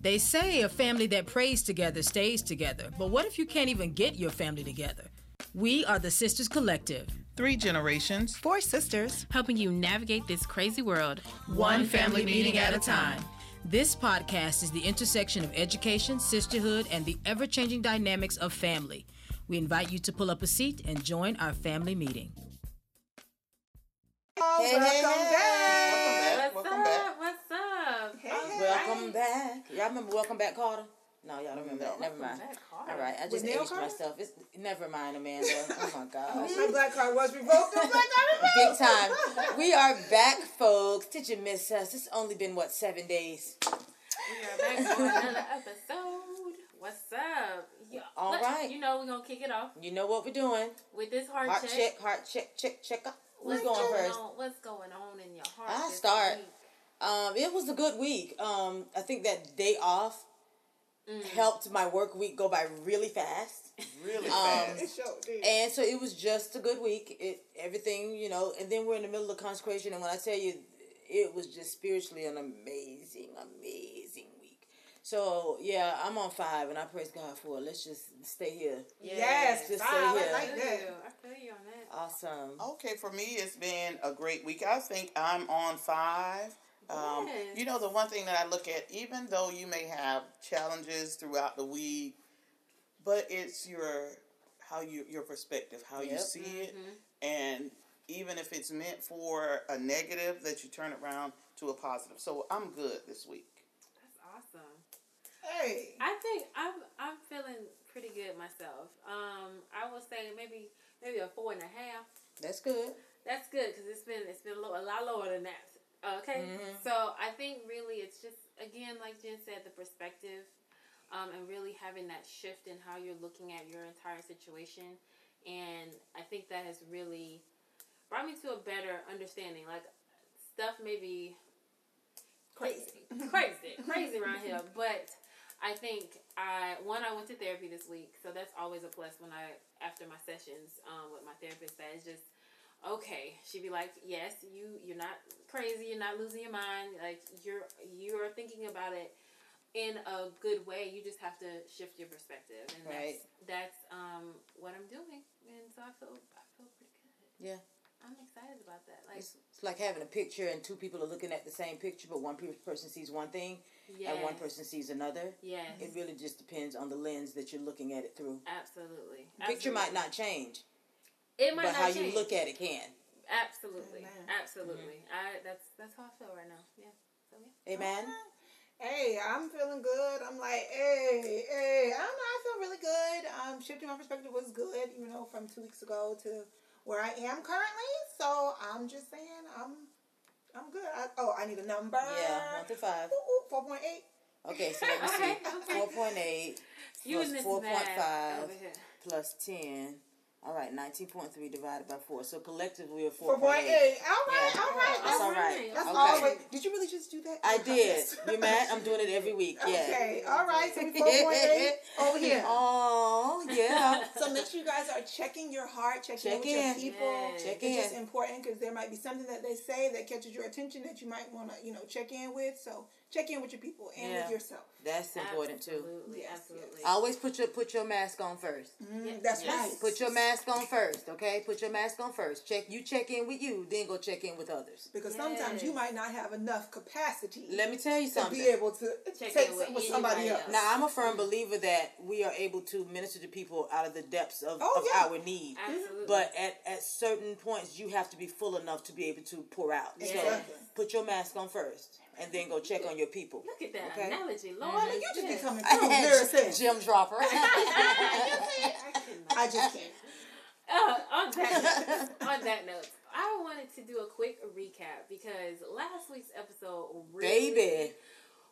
They say a family that prays together stays together, but what if you can't even get your family together? We are the Sisters Collective, Three generations. Four sisters. helping you navigate this crazy world. one family meeting at a time. This podcast is the intersection of education, sisterhood, and the ever changing dynamics of family. We invite you to pull up a seat and join our family meeting. Hey, welcome back. Welcome back. Welcome back. What's up? Hey, All. Welcome right. back. Y'all remember Welcome Back, Kotter? No, y'all don't remember that. Never mind. back, All right, I just Neil aged Carter? myself. It's never mind, Amanda. Oh my gosh. My black card was revoked. Oh, the black. Big time. We are back, folks. Did you miss us? It's only been what seven days. We are back for another episode. What's up? Yeah, All let- right. You know we're gonna kick it off You know what we're doing? with this heart, Heart check. check, heart check, check, check. up. Who's What's going first? On, what's going on in your heart? I'll start. week? Um, it was a good week. Um, I think that day off Mm. helped my work week go by really fast. Really Um, fast. It. And so it was just a good week. It everything, you know, and then we're in the middle of consecration and when I tell you it was just spiritually an amazing, amazing week. So yeah, I'm on five and I praise God for it. Let's just stay here. Yes, Just five, say I here. I like that. I feel you on that. Awesome. Okay, for me, it's been a great week. I think I'm on five. Um, Yes. You know, the one thing that I look at, even though you may have challenges throughout the week, but it's your how you your perspective, how you Yep. see it, and even if it's meant for a negative, that you turn it around to a positive. So I'm good this week. That's awesome. Hey. I think I'm I'm feeling pretty good myself. Um, I will say maybe maybe a four and a half. That's good. That's good because it's been it's been a, lo- a lot lower than that. Okay, Mhm. so I think really it's just again like Jen said the perspective, um, and really having that shift in how you're looking at your entire situation, and I think that has really brought me to a better understanding. Like stuff may be Crazy. crazy, crazy around here. But I think I one I went to therapy this week, so that's always a plus when I after my sessions um, with my therapist. That is just okay. She'd be like, "Yes, you you're not crazy. You're not losing your mind. Like you're you're thinking about it." In a good way, you just have to shift your perspective, and Right. that's that's um, what I'm doing, and so I feel I feel pretty good. Yeah. I'm excited about that. Like, It's, it's like having a picture and two people are looking at the same picture, but one person sees one thing yes, and one person sees another. yes, It really just depends on the lens that you're looking at it through. absolutely. The picture might not change, It might but not how change. you look at it can. Absolutely, Amen. absolutely. I that's that's how I feel right now. Yeah. So yeah. Amen. Hey, I'm feeling good. I'm like, hey, hey. I don't know. I feel really good. Um, shifting my perspective was good, you know, from two weeks ago to where I am currently. So I'm just saying, I'm, I'm good. I, oh, I need a number. Yeah, one through five. Four point eight. Okay, so let me see. Okay, okay. Four point eight You plus and this four point math five over here. plus ten. All right, nineteen point three divided by four. So collectively, we're Four four point eight. All right, Yeah. all right. That's all right. that's Okay. all right. Did you really just do that? I did. You mad? I'm doing it every week. Yeah. Okay, all right. So four point eight over here. Oh yeah. So make sure you guys are checking your heart, checking Check in with in. your people. Yes. Check it's just important because there might be something that they say that catches your attention that you might want to, you know, check in with. So check in with your people and Yeah. with yourself. That's important too. Absolutely, Yes, absolutely. Always put your put your mask on first. Mm, Yeah. That's Yes. right. Put your mask on first, okay? Put your mask on first. Check you check in with you, then go check in with others. because sometimes you might not have enough capacity Let me tell you something. to something. be able to Check take in with with somebody else. else. Now I'm a firm believer that we are able to minister to people out of the depths of, Oh, of yeah. our need. absolutely. But at, at certain points you have to be full enough to be able to pour out. So put your mask on first and then go check on your people. look at that Okay. analogy, Lord. Well, you just be yes. coming through. lyricist. Jim Dropper. I just can't. Uh, on that note, on that note, I wanted to do a quick recap because last week's episode really, Baby.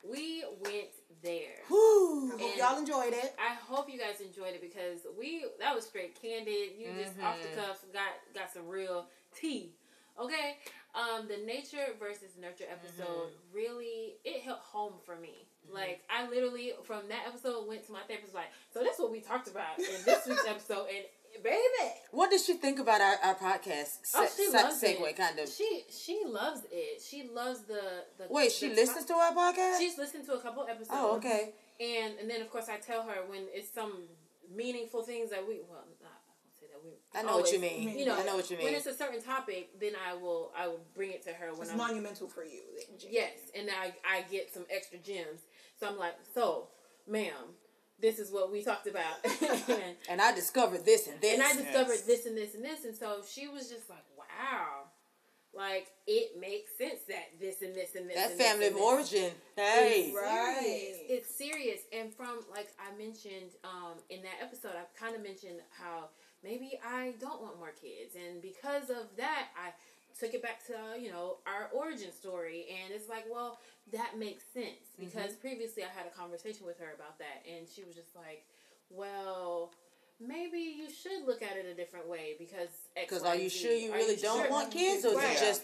we went there. Whew. I hope y'all enjoyed it. I hope you guys enjoyed it because we that was straight candid. You just off the Mhm. cuff got got some real tea. Okay, um, the nature versus nurture episode really it hit home for me. Like I literally from that episode went to my therapist like, so that's what we talked about in this week's episode, and baby. What does she think about our, our podcast? Oh, she se- loves segue, it. kind of. She she loves it. She loves the the. Wait, she the listens to our podcast? She's listened to a couple episodes. oh, okay. And and then of course I tell her when it's some meaningful things that we well I won't say that we. I know what you mean. You know, I know what you mean. When it's a certain topic, then I will I will bring it to her when It's I'm monumental for you. Yes, and I I get some extra gems. So I'm like, so, ma'am, this is what we talked about, and, And I discovered this and this. and I discovered Yes. this and this and this, and so she was just like, wow, like it makes sense that this and this and this. that and this family and of this. origin. Hey. Right. serious. It's serious. And from like I mentioned um, in that episode, I kind of mentioned how maybe I don't want more kids, and because of that, I took it back to you know our origin story, and it's like, well, that makes sense mm-hmm. because previously I had a conversation with her about that, and she was just like, well. Maybe you should look at it a different way because X, Because are you sure you Are really don't sure? want kids, or is Right. it just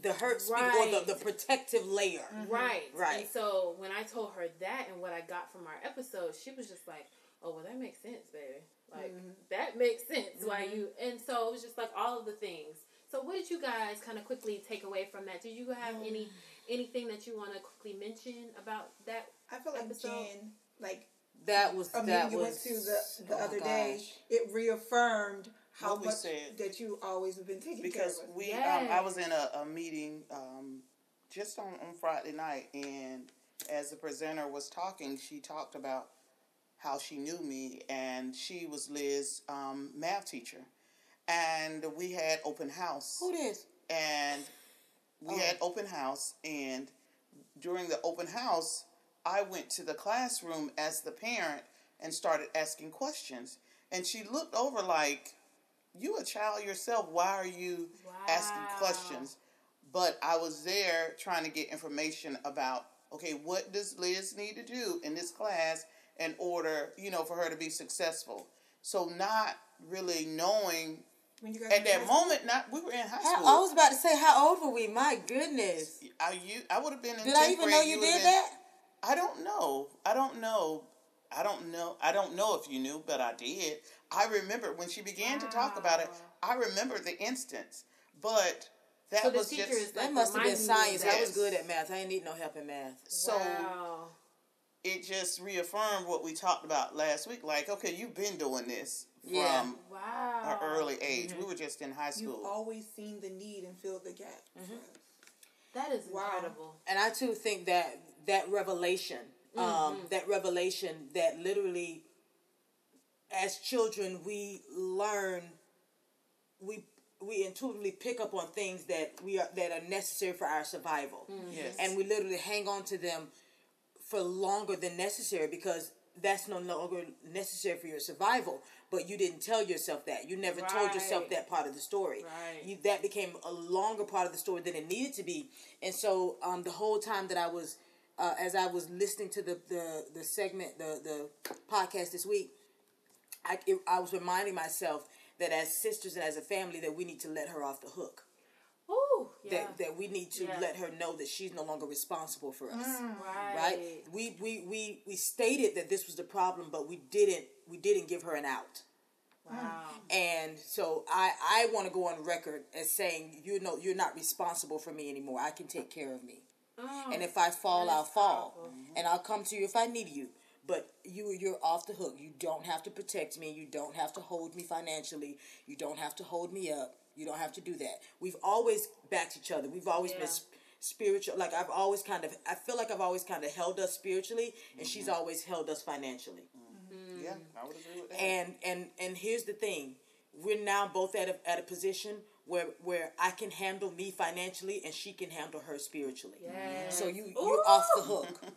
the hurt speak or the, the protective layer? Right. Mm-hmm. Right. And so when I told her that and what I got from our episode, she was just like, "Oh, well, that makes sense, baby. Like that makes sense why you." And so it was just like all of the things. So what did you guys kind of quickly take away from that? Did you have any anything that you want to quickly mention about that? I feel like Episode. Jen, like That was a that you was went to the, the oh other day, it reaffirmed how What we much said. that you always have been taking because care of. us. we Yes. um, I was in a, a meeting um, just on, on Friday night and as the presenter was talking she talked about how she knew me and she was Liz's um, math teacher. And we had open house. Who this? and we Oh. had open house and during the open house i went to the classroom as the parent and started asking questions. And she looked over like you a child yourself. Why are you asking questions? But i was there trying to get information about okay what does liz need to do in this class in order you know for her to be successful so not really knowing when you guys at that in moment not we were in high How, school I was about to say, how old were we? My goodness. I you I would have been in. Did I even grade, know you would've did been- that? I don't know. I don't know. I don't know. I don't know if you knew, but I did. I remember when she began to talk about it. I remember the instance, but that So the was teacher just is That must have been reminding you of science. that. I was good at math. I didn't need no help in math. so. wow. It just reaffirmed what we talked about last week. Like, okay, you've been doing this from Yeah. Wow. an early age. We were just in high You've school. always seen the need and filled the gap. Mm-hmm. That is Wow. incredible. And I too think that that revelation, um, Mm-hmm. that revelation that literally, as children, we learn, we we intuitively pick up on things that we are that are necessary for our survival, Yes. and we literally hang on to them for longer than necessary because that's no longer necessary for your survival. But you didn't tell yourself that. You never told yourself that part of the story. Right. You, that became a longer part of the story than it needed to be. And so um, the whole time that I was, uh, as I was listening to the, the, the segment, the, the podcast this week, I, it, I was reminding myself that as sisters and as a family that we need to let her off the hook. Ooh, yeah. That, that we need to Yeah. let her know that she's no longer responsible for us mm, right. right? We, we we we stated that this was the problem, but we didn't we didn't give her an out. Wow. Mm. And so I I want to go on record as saying you know you're not responsible for me anymore. I can take care of me. Oh, And if I fall, I'll fall, powerful. Mm-hmm. and I'll come to you if I need you. But you you're off the hook. You don't have to protect me. You don't have to hold me financially. You don't have to hold me up. You don't have to do that. We've always backed each other. We've always been Yeah. sp- spiritual. Like I've always kind of I feel like I've always kind of held us spiritually, and she's mm-hmm. always held us financially. Mm-hmm. Mm-hmm. yeah, I would agree with that. And and and here's the thing, we're now both at a at a position where where I can handle me financially, and she can handle her spiritually. Yes. So you you're off the hook.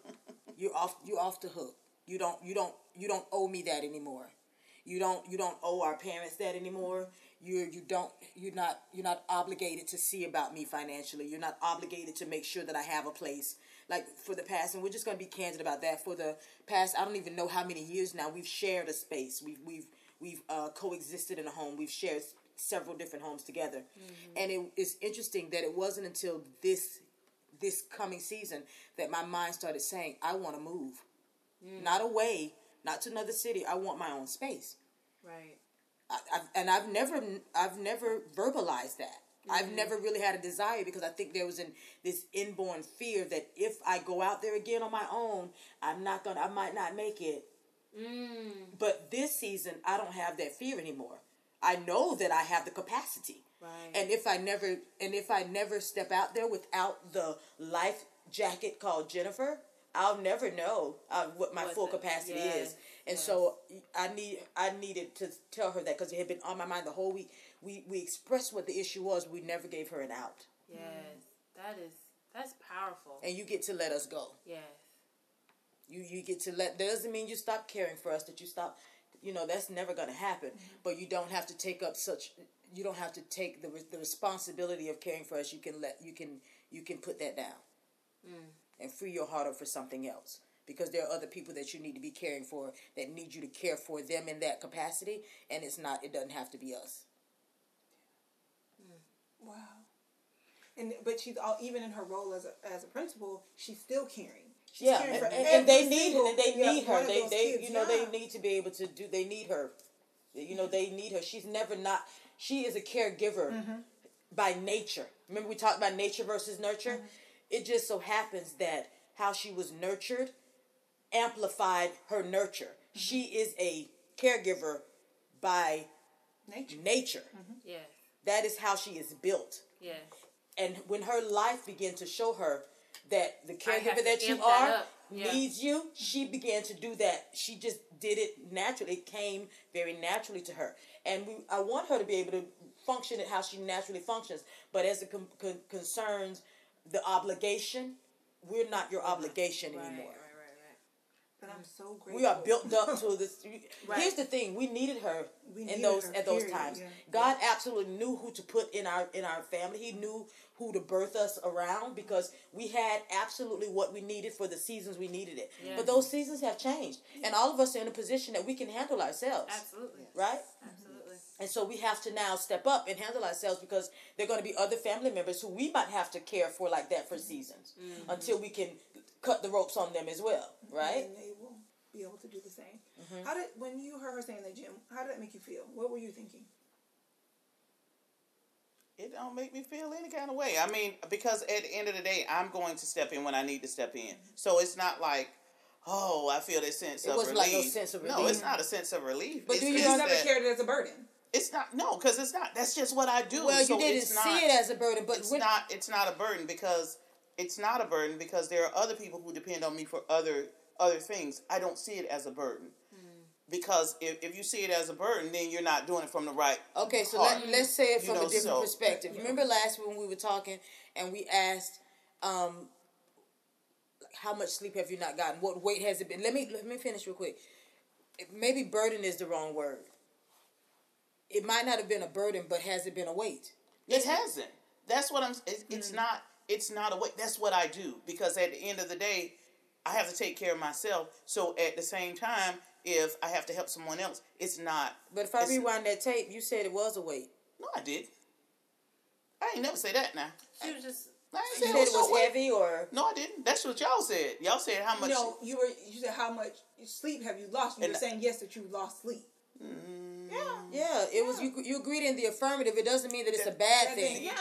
You're off you're off the hook. You don't you don't you don't owe me that anymore. You don't you don't owe our parents that anymore. You you don't you're not you're not obligated to see about me financially. You're not obligated to make sure that I have a place. Like for the past, and we're just gonna be candid about that. For the past, I don't even know how many years now we've shared a space. We've we've we've uh, coexisted in a home. We've shared several different homes together, and it is interesting that it wasn't until this this coming season that my mind started saying, I want to move. Not away, not to another city. I want my own space. Right. I, I've, and I've never I've never verbalized that. I've never really had a desire because I think there was an this inborn fear that if I go out there again on my own, I'm not gonna I might not make it. Mm. But this season, I don't have that fear anymore. I know that I have the capacity. Right. And if I never and if I never step out there without the life jacket called Jennifer, I'll never know uh, what my What full the- capacity yes, is. And so I need I needed to tell her that because it had been on my mind the whole week. We we expressed what the issue was. We never gave her an out. Yes, that is that's powerful. And you get to let us go. Yes. You you get to let. That doesn't mean you stop caring for us. That you stop. You know that's never going to happen. But you don't have to take up such. You don't have to take the the responsibility of caring for us. You can let. You can you can put that down. And free your heart up for something else. Because there are other people that you need to be caring for that need you to care for them in that capacity, and it's not. It doesn't have to be us. Wow. And but she's all even in her role as a as a principal, she's still caring. She's Yeah, caring and, for and, and they need and they need her. They they kids, you know yeah. they need to be able to do. They need her. You know they need her. She's never not. She is a caregiver Mm-hmm. by nature. Remember we talked about nature versus nurture. Mm-hmm. It just so happens that how she was nurtured amplified her nurture. Mm-hmm. She is a caregiver by nature. nature. Yes. That is how she is built Yes. and when her life began to show her that the caregiver that you amp that are. Yeah. needs you, she began to do that. She just did it naturally. It came very naturally to her, and we, I want her to be able to function at how she naturally functions. But as it con- con- concerns the obligation, we're not your obligation Right, anymore. right, right, But I'm so grateful. We are built up to this. Right. Here's the thing: we needed her We in needed those her, at those period, times. yeah. God absolutely knew who to put in our in our family. He knew who to birth us around because we had absolutely what we needed for the seasons we needed it. Yeah. But those seasons have changed, and all of us are in a position that we can handle ourselves, Absolutely. right? Absolutely. And so we have to now step up and handle ourselves because there are going to be other family members who we might have to care for like that for seasons Mm-hmm. until we can cut the ropes on them as well, right? And they will be able to do the same. Mm-hmm. How did when you heard her saying that, Jim? How did that make you feel? What were you thinking? It don't make me feel any kind of way. I mean, because at the end of the day, I'm going to step in when I need to step in. So it's not like, oh, I feel this sense It of wasn't relief. like no sense of No, it's not a sense of relief. But it's do you You just never that- carried it as a burden. It's not no, because it's not. That's just what I do. Well, So you didn't it's see it as a burden, but it's when, not it's not a burden because it's not a burden because there are other people who depend on me for other other things. I don't see it as a burden. Because if, if you see it as a burden, then you're not doing it from the right. Okay, so heart. let, let's say it You from know, a different so- perspective. Remember last when we were talking and we asked, um, how much sleep have you not gotten? What weight has it been? Let me let me finish real quick. Maybe burden is the wrong word. It might not have been a burden, but has it been a weight? It hasn't. That's what I'm. It's, it's Mm. not. It's not a weight. That's what I do because at the end of the day, I have to take care of myself. So at the same time, if I have to help someone else, it's not. But if I rewind that tape, you said it was a weight. No, I did. I ain't never say that now. She was just I ain't You say said it no was way. heavy, or No, I didn't. That's what y'all said. Y'all said how much. No, you were. You said how much sleep have you lost? You And- were saying yes that you lost sleep. Mm, Yeah. yeah, it was you. You agreed in the affirmative. It doesn't mean that it's a bad thing. thing, Yeah.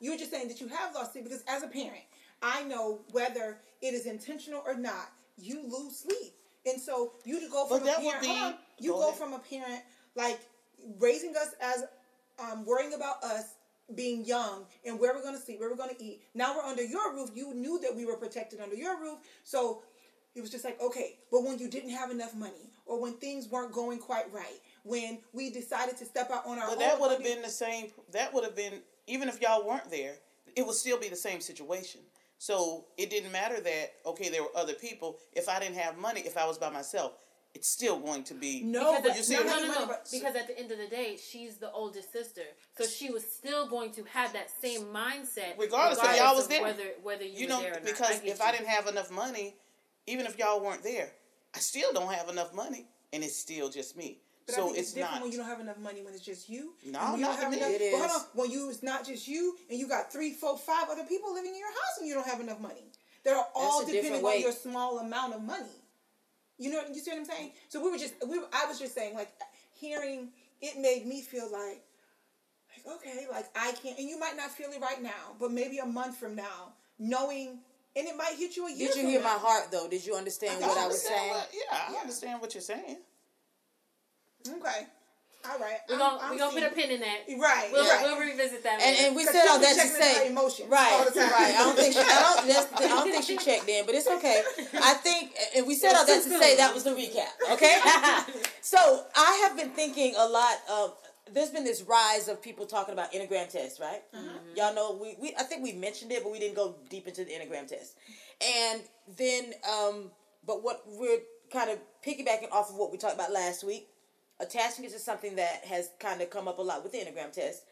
You were just saying that you have lost sleep because as a parent, I know whether it is intentional or not, you lose sleep. And so you to go from But a that would parent, be- hold on, you go go from a parent like raising us as um, worrying about us being young and where we're going to sleep, where we're going to eat. Now we're under your roof. You knew that we were protected under your roof. So it was just like, okay, but when you didn't have enough money or when things weren't going quite right, when we decided to step out on our But own. But that would have been the same. That would have been even if y'all weren't there, it would still be the same situation. So it didn't matter that okay, there were other people. If I didn't have money, if I was by myself, it's still going to be. No, because but you see no, what no, no, no, Because at the end of the day, she's the oldest sister, so she was still going to have that same mindset, Regardless if y'all was there. Whether whether you, you were know, there or not. because get if you. I didn't have enough money, even if y'all weren't there, I still don't have enough money, and it's still just me. But I so think it's, it's, different not. when you don't have enough money when it's just you. No, you not have enough, It but hold is. on, when you it's not just you and you got three, four, five other people living in your house and you don't have enough money. They're all depending on your small amount of money. You know, you see what I'm saying? So we were just, we were, I was just saying, like, hearing it made me feel like, like okay, like I can't, and you might not feel it right now, but maybe a month from now, knowing, and it might hit you a year. Did you hear now. my heart though? Did you understand I what I was saying? what- yeah, I Yeah. understand what you're saying. Okay, all right. We're gonna I'm we gonna put a pin in that. Right, We'll, right. we'll revisit that. And and we said she'll all be that to say emotions right, all the time. right. I don't think she, I don't that's, I don't think she checked in, but it's okay. I think and we said all that to say that was the recap. Okay, so I have been thinking a lot of. There's been this rise of people talking about enneagram tests, right? Y'all know we, we I think we mentioned it, but we didn't go deep into the enneagram test. And then, um, but what we're kind of piggybacking off of what we talked about last week, attaching it to something that has kind of come up a lot with the enneagram test.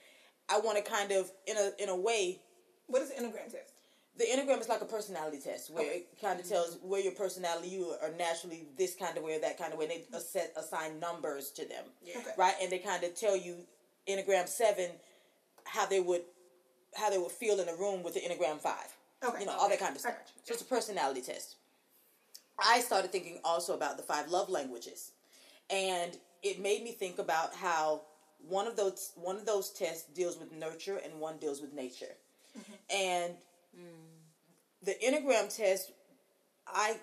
I want to kind of, in a in a way, What is the enneagram test? the enneagram is like a personality test where it kind of mm-hmm. tells where your personality you are naturally this kind of way or that kind of way. And they set assign numbers to them, Okay. right? And they kind of tell you enneagram seven how they would how they would feel in a room with the enneagram five. Okay. You know all that kind of stuff. got. So it's a personality test. I started thinking also about the five love languages, and it made me think about how one of those one of those tests deals with nurture and one deals with nature, mm-hmm. and mm. the enneagram test. I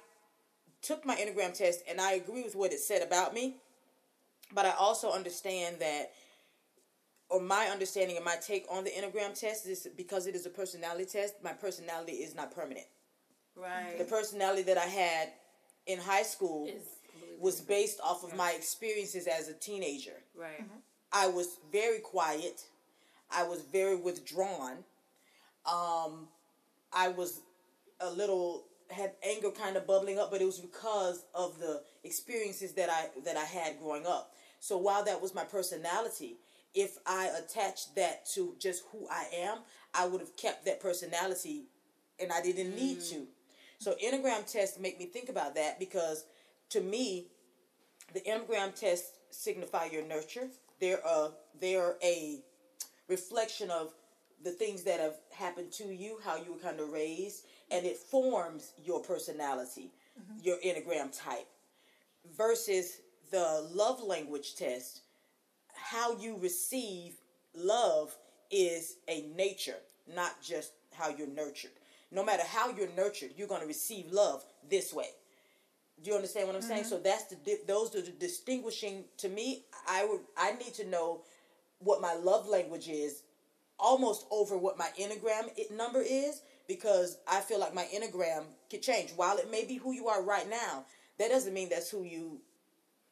took my enneagram test, and I agree with what it said about me, but I also understand that. Or my understanding and my take on the enneagram test is because it is a personality test. My personality is not permanent right. the personality that I had in high school Is was based off of my experiences as a teenager. right. I was very quiet. I was very withdrawn. Um, I was a little had anger kind of bubbling up, but it was because of the experiences that I that I had growing up. So while that was my personality, if I attached that to just who I am, I would have kept that personality, and I didn't need to. So Enneagram tests make me think about that because to me, the Enneagram tests signify your nurture. They're a they're a reflection of the things that have happened to you, how you were kind of raised, and it forms your personality, mm-hmm. your Enneagram type. Versus the love language test, how you receive love is a nature, not just how you're nurtured. No matter how you're nurtured, you're going to receive love this way. Do you understand what I'm saying? Mm-hmm. So that's the di- those are the distinguishing to me. I would I need to know what my love language is almost over what my enneagram number is because I feel like my enneagram could change. While it may be who you are right now, that doesn't mean that's who you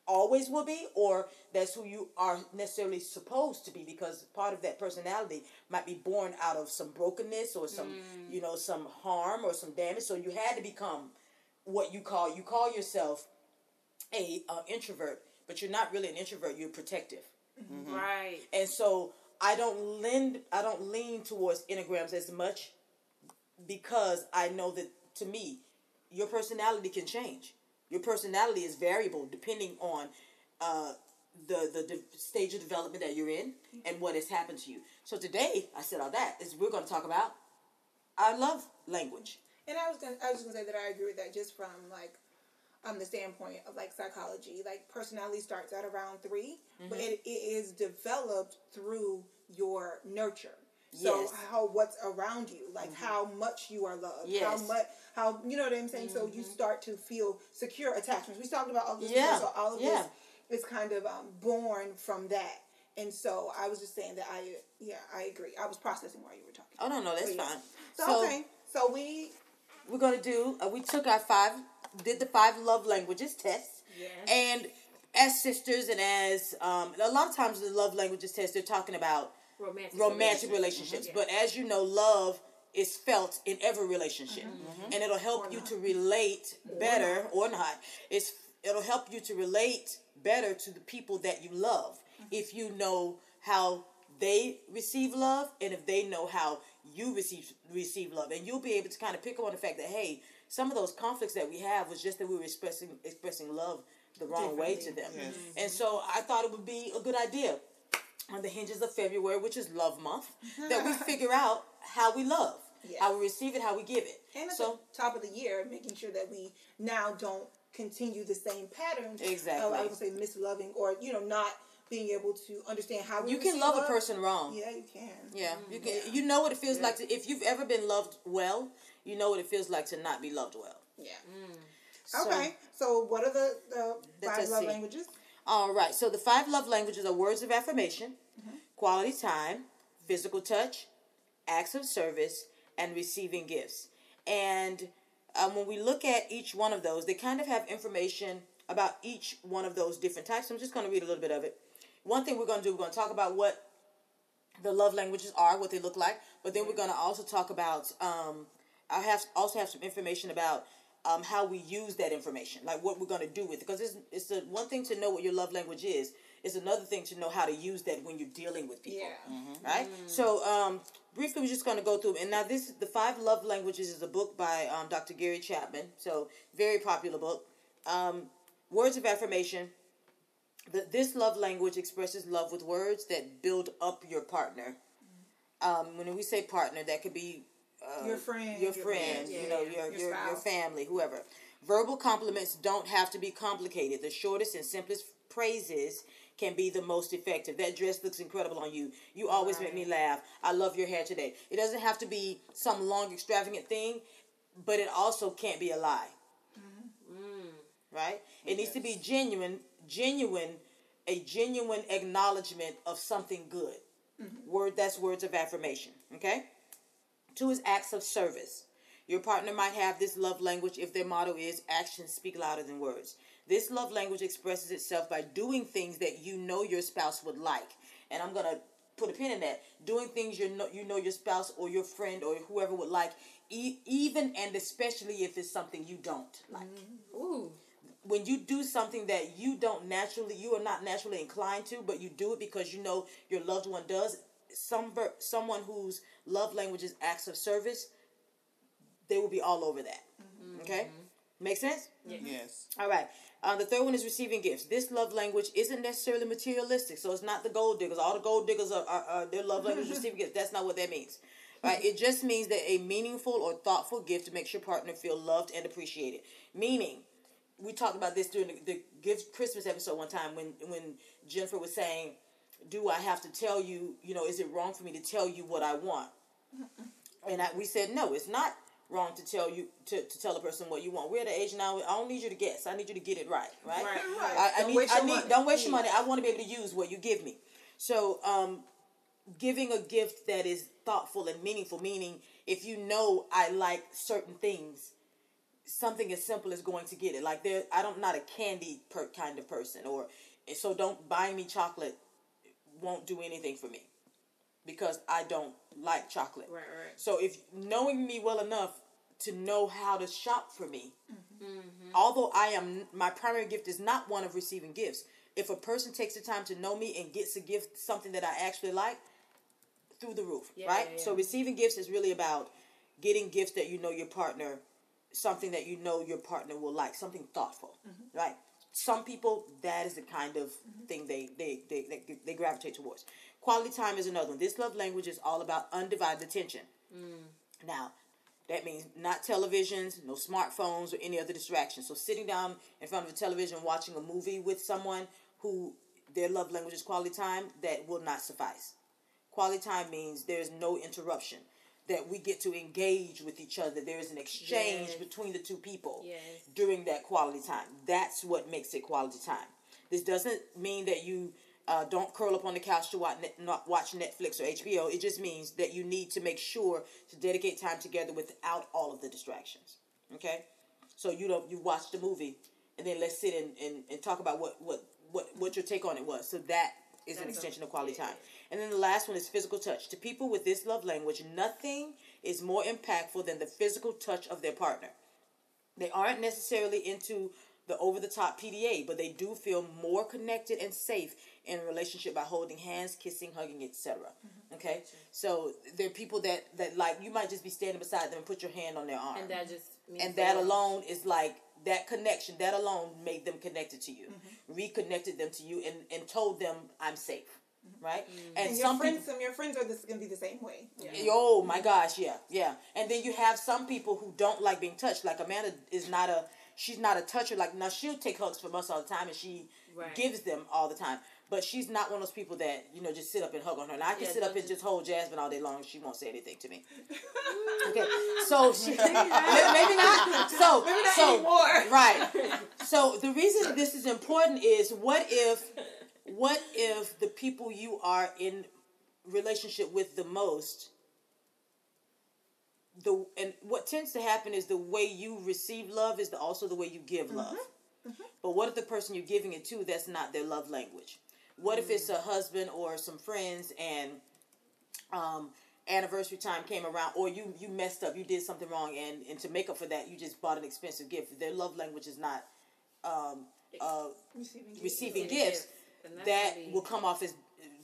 always will be or that's who you are necessarily supposed to be because part of that personality might be born out of some brokenness or some mm. you know some harm or some damage so you had to become what you call you call yourself a uh, introvert but you're not really an introvert you're protective Right. and so I don't lend I don't lean towards enneagrams as much because I know that to me your personality can change. Your personality is variable depending on uh, the, the the stage of development that you're in and what has happened to you. So today I said all that is we're going to talk about I love language. And I was gonna, I was gonna say that I agree with that just from like, um, the standpoint of like psychology. Like personality starts at around 3 but Mm-hmm. it, it is developed through your nurture. So Yes. Mm-hmm. how what's around you, like how much you are loved, how Yes. Mm-hmm. much, how you know what I'm saying. So you start to feel secure attachments. We talked about all this. Yeah. so all of Yeah. this is kind of um, born from that. And so I was just saying that I yeah I agree. I was processing while you were talking. Oh no no that's But fine. So, okay, so we we're gonna do. Uh, we took our five, did the five love languages test, Yes. and as sisters and as um, a lot of times the love languages test, they're talking about Romantic. romantic relationships. Yeah. But as you know, love is felt in every relationship, and it'll help you to relate better or not. It's it'll help you to relate better to the people that you love if you know how they receive love and if they know how you receive receive love and you'll be able to kind of pick up on the fact that hey some of those conflicts that we have was just that we were expressing expressing love the wrong way to them Yes. and so i thought it would be a good idea on the hinges of February, which is Love Month, that we figure out how we love, how we receive it, how we give it. And so the top of the year, making sure that we now don't continue the same patterns Exactly. I would say misloving or you know not being able to understand how we You can receive love a person wrong. Yeah, you can. Yeah, you can. Yeah. You know what it feels Yeah. like to, if you've ever been loved well. You know what it feels like to not be loved well. Yeah. So- okay. So what are the, the five love see. languages? All right. So the five love languages are words of affirmation, Mm-hmm. quality time, physical touch, acts of service, and receiving gifts. And um, when we look at each one of those, they kind of have information about each one of those different types. I'm just going to read a little bit of it. One thing we're going to do, we're going to talk about what the love languages are, what they look like, but then we're going to also talk about. Um, I have also have some information about um, how we use that information, like what we're going to do with it. Because it's it's the one thing to know what your love language is. It's another thing to know how to use that when you're dealing with people Yeah. right? So, um, briefly, we're just going to go through. And now, this the Five Love Languages is a book by um, Dr. Gary Chapman. So, very popular book. Um, words of affirmation. The, this love language expresses love with words that build up your partner. Um, when we say partner, that could be uh, Your friend, your your friend, parents, you know, yeah. your Your your, your family, whoever. Verbal compliments don't have to be complicated. The shortest and simplest praises can be the most effective. That dress looks incredible on you. You always make me laugh. I love your hair today. It doesn't have to be some long extravagant thing, but it also can't be a lie. Right? It needs to be genuine, genuine, a genuine acknowledgement of something good. Mm-hmm. Word that's words of affirmation. Okay? Two is acts of service. Your partner might have this love language if their motto is actions speak louder than words. This love language expresses itself by doing things that you know your spouse would like. And I'm to put a pin in that. Doing things you know, you know your spouse or your friend or whoever would like, e- even and especially if it's something you don't like. Ooh. When you do something that you don't naturally, you are not naturally inclined to, but you do it because you know your loved one does, some ver- someone whose love language is acts of service, they will be all over that. Mm-hmm. Okay? Mm-hmm. Make sense? Mm-hmm. Yes. All right. Uh, the third one is receiving gifts. This love language isn't necessarily materialistic, so it's not the gold diggers. All the gold diggers are, are, are their love language receiving gifts. That's not what that means. Right? It just means that a meaningful or thoughtful gift makes your partner feel loved and appreciated. Meaning, we talked about this during the, the gift Christmas episode one time when when Jennifer was saying, "Do I have to tell you? You know, is it wrong for me to tell you what I want?" And I, we said, no, it's not wrong to tell you to, to tell a person what you want. We're at the age now. I don't need you to guess. I need you to get it right. Right. Right. Right. I, I Don't need. waste I your need. money. Don't waste your money. I want to be able to use what you give me. So, um, giving a gift that is thoughtful and meaningful. Meaning, if you know I like certain things, something as simple as going to get it. Like there, I don't not a candy per kind of person, or so don't buy me chocolate. Won't do anything for me because I don't like chocolate. Right, right. So if knowing me well enough to know how to shop for me, Mm-hmm. although I am my primary gift is not one of receiving gifts. If a person takes the time to know me and gets a gift something that I actually like, through the roof, Yeah, right? yeah, yeah. So receiving gifts is really about getting gifts that you know your partner, something that you know your partner will like, something thoughtful, Mm-hmm. right? Some people that is the kind of thing they, they, they, they, they gravitate towards. Quality time is another one. This love language is all about undivided attention. Mm. Now, that means not televisions, no smartphones, or any other distractions. So sitting down in front of a television watching a movie with someone who their love language is quality time, that will not suffice. Quality time means there's no interruption. That we get to engage with each other. There is an exchange Yes. between the two people Yes. during that quality time. That's what makes it quality time. This doesn't mean that you uh, don't curl up on the couch to watch, net, not watch Netflix or HBO. It just means that you need to make sure to dedicate time together without all of the distractions. Okay, so you don't you watch the movie and then let's sit and, and, and talk about what, what what what your take on it was. So that is an extension of quality time. And then the last one is physical touch. To people with this love language, nothing is more impactful than the physical touch of their partner. They aren't necessarily into the over the top PDA, but they do feel more connected and safe in a relationship by holding hands, kissing, hugging, etc. Mm-hmm. Okay? So there are people that that like you might just be standing beside them and put your hand on their arm. And that just means and that alone is like that connection, that alone made them connected to you. Mm-hmm. Reconnected them to you and and told them I'm safe. Right? Mm. And, And some your people friends, some your friends are this gonna be the same way. Oh my gosh, yeah, yeah. And then you have some people who don't like being touched. Like Amanda is not a she's not a toucher. Like now, she'll take hugs from us all the time, and she Right. gives them all the time. But she's not one of those people that you know just sit up and hug on her. And I can Yeah, sit up and just hold Jasmine all day long, she won't say anything to me. Okay, so she, maybe not. So Maybe not so anymore. right. So the reason this is important is what if what if the people you are in relationship with the most the and what tends to happen is the way you receive love is the, also the way you give love. But what if the person you're giving it to that's not their love language? What if it's a husband or some friends and um anniversary time came around or you you messed up, you did something wrong and and to make up for that you just bought an expensive gift. Their love language is not um uh Receiving receiving Receiving gifts gifts. That will come off as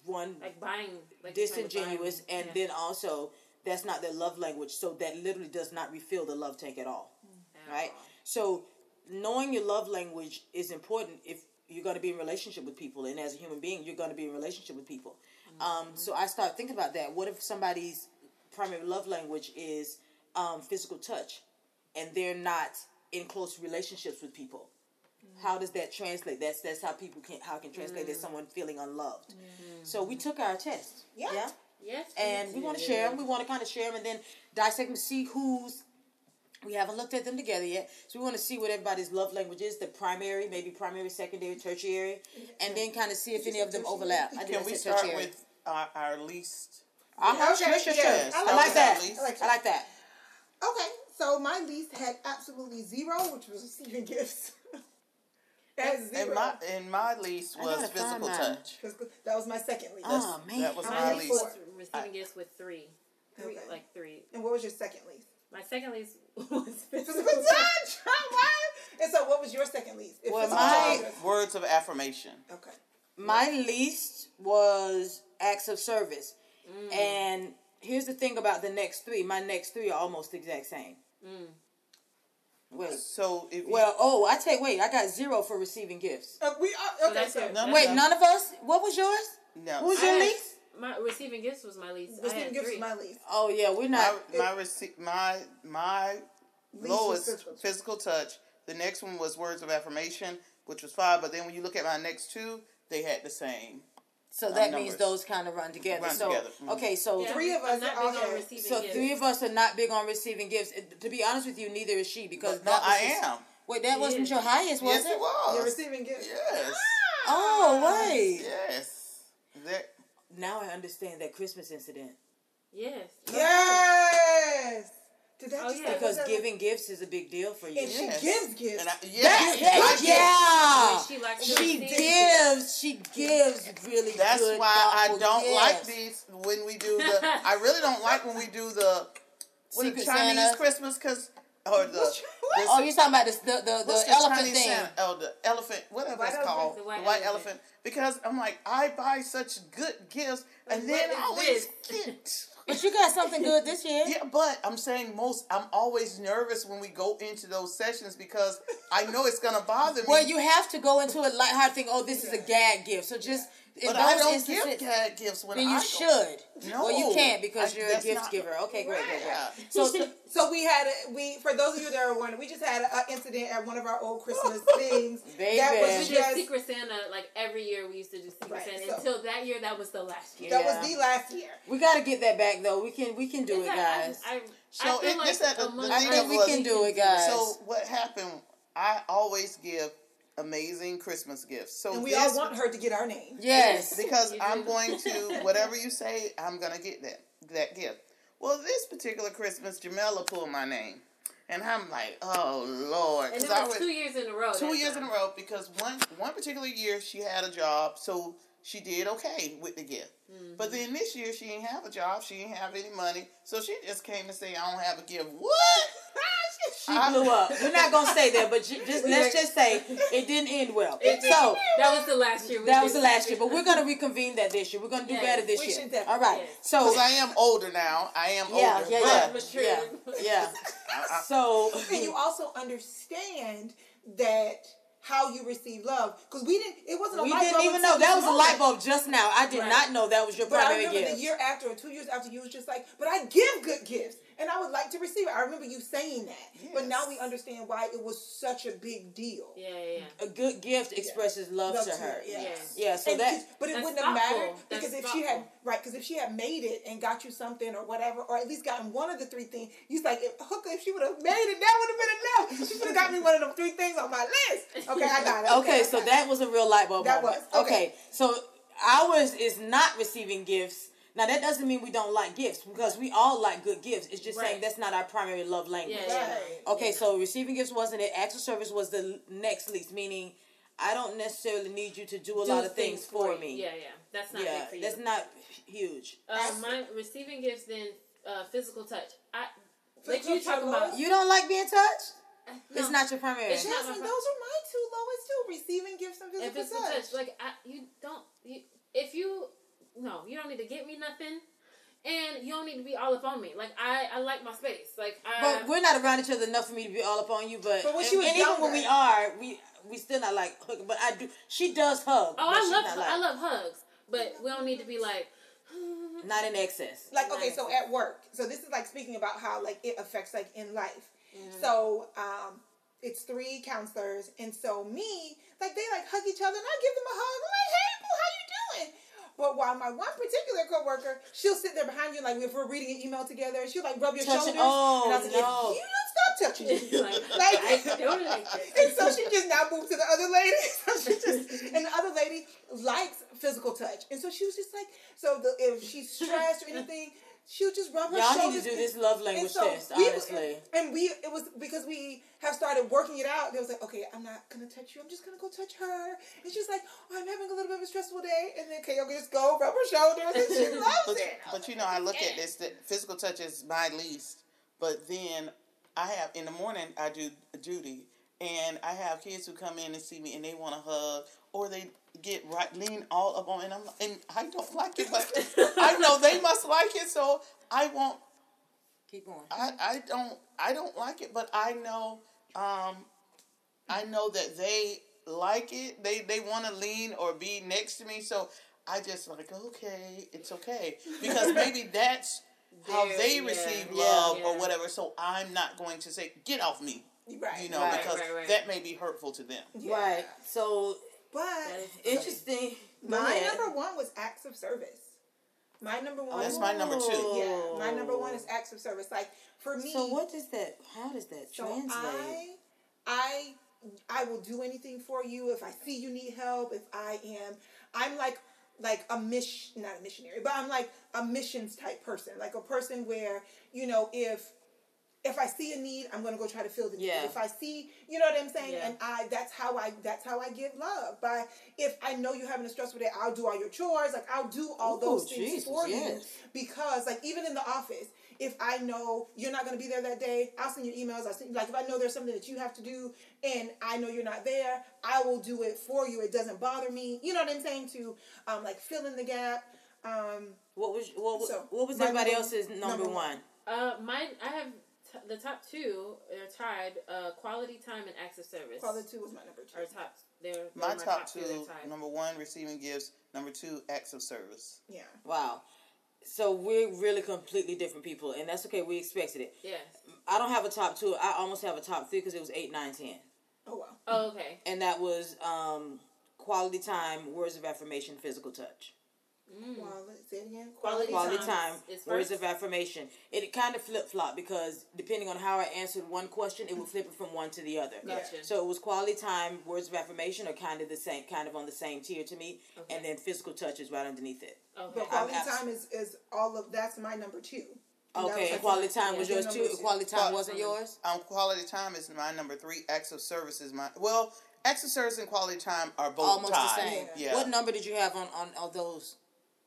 one like buying like you're trying to buy disingenuous them. and Yeah. then also that's not their love language. So that literally does not refill the love tank at all At right so knowing your love language is important if you're going to be in relationship with people. And as a human being you're going to be in relationship with people. Um, so i start thinking about that. What if somebody's primary love language is um, physical touch? And they're not in close relationships with people how does that translate that's that's how people can how can translate as someone feeling unloved so we took our test Yeah. yeah Yes. and we want to share them. We want to kind of share them and then dissect them, see who's. We haven't looked at them together yet, so we want to see what everybody's love language is. The primary, maybe primary, secondary, tertiary, and then kind of see if any of them overlap. I did Can I we start tertiary. with our, our least? Uh-huh, Okay, sure, sure, sure. yes, I I like like that. that. I like I like that. Okay, so my least had absolutely zero, which was receiving gifts. It had zero. And my and my least was physical touch. Physical- that was my second least. Oh man, that was How my many least. was- was receiving gifts with three. Three Okay. like three. And what was your second least? My second least was Physical physical touch. what? And so, what was your second least? If Well, my- touch Words of affirmation. okay. my least was acts of service, Mm. and here's the thing about the next three. My next three are almost the exact same. Mm. Wait. So if you, Well, oh, I take wait. I got zero for receiving gifts. Uh, we are okay. that's So it. No, Wait, none of us. What was yours? no, Who was your had- least? My receiving gifts was my least. Receiving gifts three. was my least. Oh yeah, we're my not. my rece- my my Least lowest physical physical, touch. touch. The next one was words of affirmation, which was five. But then when you look at my next two, they had the same. So that numbers. means those kind of run together. Run so together, mhm. okay, so Yeah, Three of us not all big on had- receiving so gifts. three of us are not big on receiving gifts. To be honest with you, neither is she because But that no, was I just- am. Wait, that She wasn't is. your highest, was yes, it? it was. You're receiving gifts. Yes. Oh wait. Yes. That, Now I understand that Christmas incident Yes. Yes. Did that Oh, just yeah. because was that- giving gifts is a big deal for you. and she Yes. gives gifts. and I, That- yes, that- I did. yeah. When she likes She gives. She gives really good. That's good. why I don't like gifts. these when we do the. I really don't like when we do the what Secret the Chinese Santa. Christmas because or the. What's- Oh, you're talking about this, the the, the elephant thing. Santa? Oh, the elephant, whatever it's called, The the white white, elephant. elephant. Because I'm like, I buy such good gifts, and Like, then what I is always get. But you got something good this year. Yeah, but I'm saying most. I'm always nervous when we go into those sessions because I know it's gonna bother me. Well, you have to go into it lighthearted, think, oh, this is a gag gift. So just in but those I don't give gag gifts when then I you go. should. No, well, you can't because I- you're a that's gift not- giver. Okay, great, great, great. So, so So we had a, we for those of you that are wondering, we just had an incident at one of our old Christmas things. Baby. That We was did just Secret Santa like every year. We used to do Secret Right, Santa so- until that year. That was the last year. that Yeah. was the last year. we got to get that back though. We can we can do It's it, guys. I, I, So I feel it- like this at the- among the I think we was- can do it, guys. So what happened? I always give amazing Christmas gifts. So And we this, all want her to get our name. yes. because I'm going to whatever you say, I'm gonna get that that gift. Well, this particular Christmas, Jamela pulled my name, and I'm like, oh lord, And it 'Cause I was was- two years in a row. two that years in a row because one one particular year she had a job, so she did okay with the gift. Mm-hmm. But then this year she didn't have a job, she didn't have any money, so she just came to say, I don't have a gift. What? She blew up. We're not gonna say that, but just let's just say it didn't end well. So That was the last year. we that did was the last year, but we're gonna reconvene that this year. We're gonna do Yes, better this we year. definitely. All right. Yes. So Because I am older now. I am yeah, older. yeah, but yeah, Mature. yeah, yeah. I- I- So And you also understand that how you receive love because we didn't. It wasn't a We light didn't bulb even know that this was a light bulb just now. I did Right. not know that was your But I remember gift. the year after or two years after you was just like, but I give good gifts and I would like to receive it. I remember you saying that. But now we understand why it was such a big deal. Yeah, yeah, yeah. a good gift expresses love, Love to to her. her, yeah. Yes. Yeah, so And that but it That's wouldn't have mattered thoughtful. because That's if she had right, because if she had made it and got you something or whatever, or at least gotten one of the three things, you like if hooker, if she would have made it, that would have been enough. She would have got me one of them three things on my list. Okay, I got it. Okay, I so that was a real light bulb. That moment. was, okay. okay. So ours is not receiving gifts. Now that doesn't mean we don't like gifts because we all like good gifts. It's just saying that's not our primary love language. Yeah, yeah. Right. Okay, so receiving gifts wasn't it. Acts of service was the next least, meaning I don't necessarily need you to do a Do lot of things, for you. me. Yeah, yeah. That's not yeah, big for you. that's not huge. Uh, my receiving gifts, then uh, physical touch. I like you talk touch, about. You don't like being touched? No. It's not your primary. It's not Jasmine, my- those are my two lowest too. Receiving gifts and and physical, physical touch. touch. Like I, you don't. You, if you no, you don't need to get me nothing, and you don't need to be all up on me. Like I, I like my space. Like I. But we're not around each other enough for me to be all up on you. But, But when and, she was and even when we are, we we still not like hooking. But I do. She does hug. oh, I love like, I love hugs, but we don't need to be like. Not in excess. like okay Nice. so at work so this is like speaking about how like it affects like in life Mm-hmm. so um it's three counselors and so me like they like hug each other and i give them a hug i'm like hey boo how you doing but while my one particular coworker, she'll sit there behind you, like if we're reading an email together, she'll like rub your Touching- shoulders. oh, and I was like, no. you don't stop touching me, like, like, I don't like and so she just now moved to the other lady. So she just and the other lady likes physical touch, and so she was just like, so the, if she's stressed or anything, she'll just rub her Y'all shoulders. need to do this love language so test. we- Honestly. and we it was because we have started working it out. They was like, okay, I'm not gonna touch you. I'm just gonna go touch her. And she's like, oh, I'm having a little bit of a stressful day. And then Kayo just go rub her shoulders, and she loves But, it. but you know, I look at this that physical touch is my least. But then I have in the morning I do Judy, and I have kids who come in and see me and they want to hug or they get right lean all up on and I'm and I don't like it, but I know they must like it, so I won't. Keep going. I, I don't I don't like it, but I know um I know that they like it. They they want to lean or be next to me, so I just like okay, it's okay because maybe that's how they yeah, receive yeah, love or whatever. So I'm not going to say get off me, Right. you know, Right, because right, right. that may be hurtful to them. Yeah. Right. So But interesting. My ahead. number one was acts of service. My number one. That's my number two. Yeah, my number one is acts of service. Like for me. So what does that? How does that So translate? I, I, I will do anything for you if I see you need help. If I am, I'm like like a mission, not a missionary, but I'm like a missions type person, like a person where you know if if I see a need, I'm gonna go try to fill the need. Yeah. If I see, you know what I'm saying, Yeah. and I that's how I that's how I give love. By if I know you're having a stressful day, I'll do all your chores, like I'll do all Ooh, those things Jesus, for you because like even in the office if i know you're not going to be there that day i'll send you emails i'll send like if i know there's something that you have to do and i know you're not there i will do it for you it doesn't bother me you know what i'm saying to um like fill in the gap um What was what, was So, what was everybody number- else's number, number one? one. Uh, mine. I have t- the top two are tied. Uh, quality time and acts of service. quality two was my number two Are top. They're, they're My top two. two, tied. number one, receiving gifts. Number two, acts of service. yeah Wow. So we're really completely different people, and that's okay. We expected it. Yes. I don't have a top two. I almost have a top three because it was eight, nine, ten, oh wow Oh, okay. and that was um, quality time, words of affirmation, physical touch. Mm. well let's say it again Quality Quality time time, is words of affirmation. It kind of flip flop because depending on how I answered one question, it would flip it from one to the other. Gotcha. So it was quality time, words of affirmation are kind of the same, kind of on the same tier to me, Okay. and then physical touch is right underneath it. Okay. but quality I'm time is is all of that's my number two And Okay, was and quality my- time was yeah, yours number too. two. Quality time Qual- wasn't yours. Um, quality time is my number three. Acts of service is my well. Acts of service and quality time are both Almost the tied. same. Yeah. What number did you have on on, on those?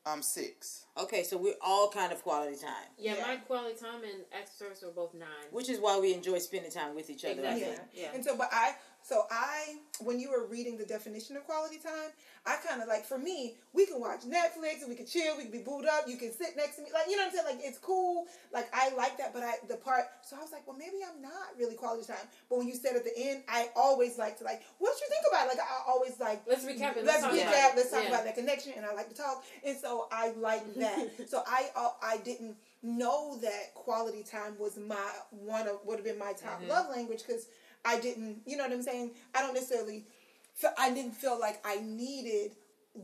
Um, six. Okay, so we're all kind of quality time, yeah, Yeah. my quality time and acts of service were both nine. which is why we enjoy spending time with each other. Exactly. yeah. think. Yeah. And so, but I so I, when you were reading the definition of quality time, I kind of like, for me, we can watch Netflix and we can chill, we can be booed up, you can sit next to me, like, you know what I'm saying? Like, it's cool. Like, I like that, but I, the part, so I was like, well, maybe I'm not really quality time. But when you said at the end, I always like to, like, what you think about it? Like, I always like, Let's recap it. Let's talk recap. Let's talk Yeah. about that connection, and I like to talk, and so I like that. so I uh, I didn't know that quality time was my one of would have been my top love language because I didn't. You know what I'm saying? I don't necessarily. Feel, I didn't feel like I needed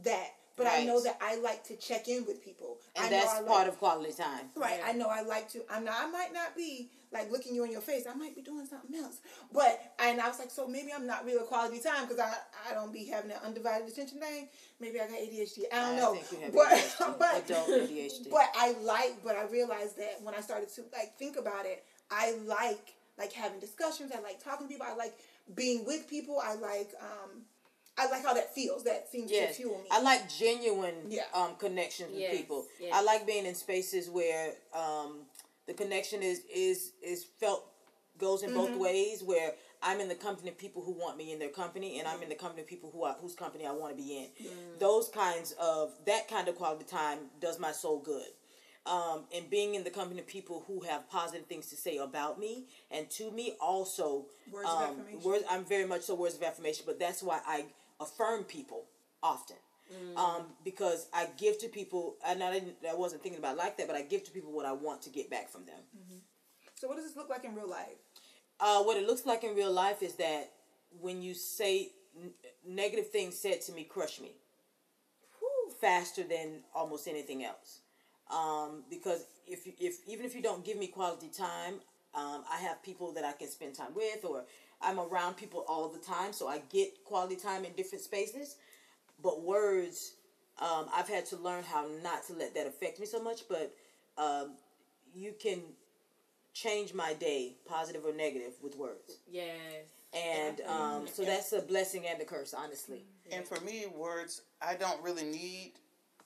that, but I know that I like to check in with people, I And know that's I like- part of quality time. Right. Yeah. I know I like to. I'm not. I might not be like looking you in your face. I might be doing something else. But and I was like, so maybe I'm not real quality time because I I don't be having that undivided attention thing. Maybe I got ADHD. I don't I know. think you have but ADHD, but adult ADHD. but I like. But I realized that when I started to like think about it, I like like having discussions. I like talking to people. I like being with people. I like um. I like how that feels. That seems Yes, to fuel me. I like genuine Yeah. um, connections with Yes, people. yes. I like being in spaces where um, the connection is is is felt goes in Mm-hmm. both ways. Where I'm in the company of people who want me in their company, and I'm in the company of people who are, whose company I want to be in. Mm. Those kinds of that kind of quality time does my soul good. Um, and being in the company of people who have positive things to say about me and to me also Words of um, affirmation. words I'm very much so words of affirmation but that's why I affirm people often Mm. um, because I give to people and I didn't I wasn't thinking about it like that but I give to people what I want to get back from them so what does this look like in real life? uh, what it looks like in real life is that when you say n- negative things said to me crush me Whew. faster than almost anything else. Um, because if you- if even if you don't give me quality time, um, I have people that I can spend time with, or I'm around people all the time, so I get quality time in different spaces. But words, um, I've had to learn how not to let that affect me so much. But um, you can change my day, positive or negative, with words, Yes. and um, so that's a blessing and a curse, honestly. And for me, words, I don't really need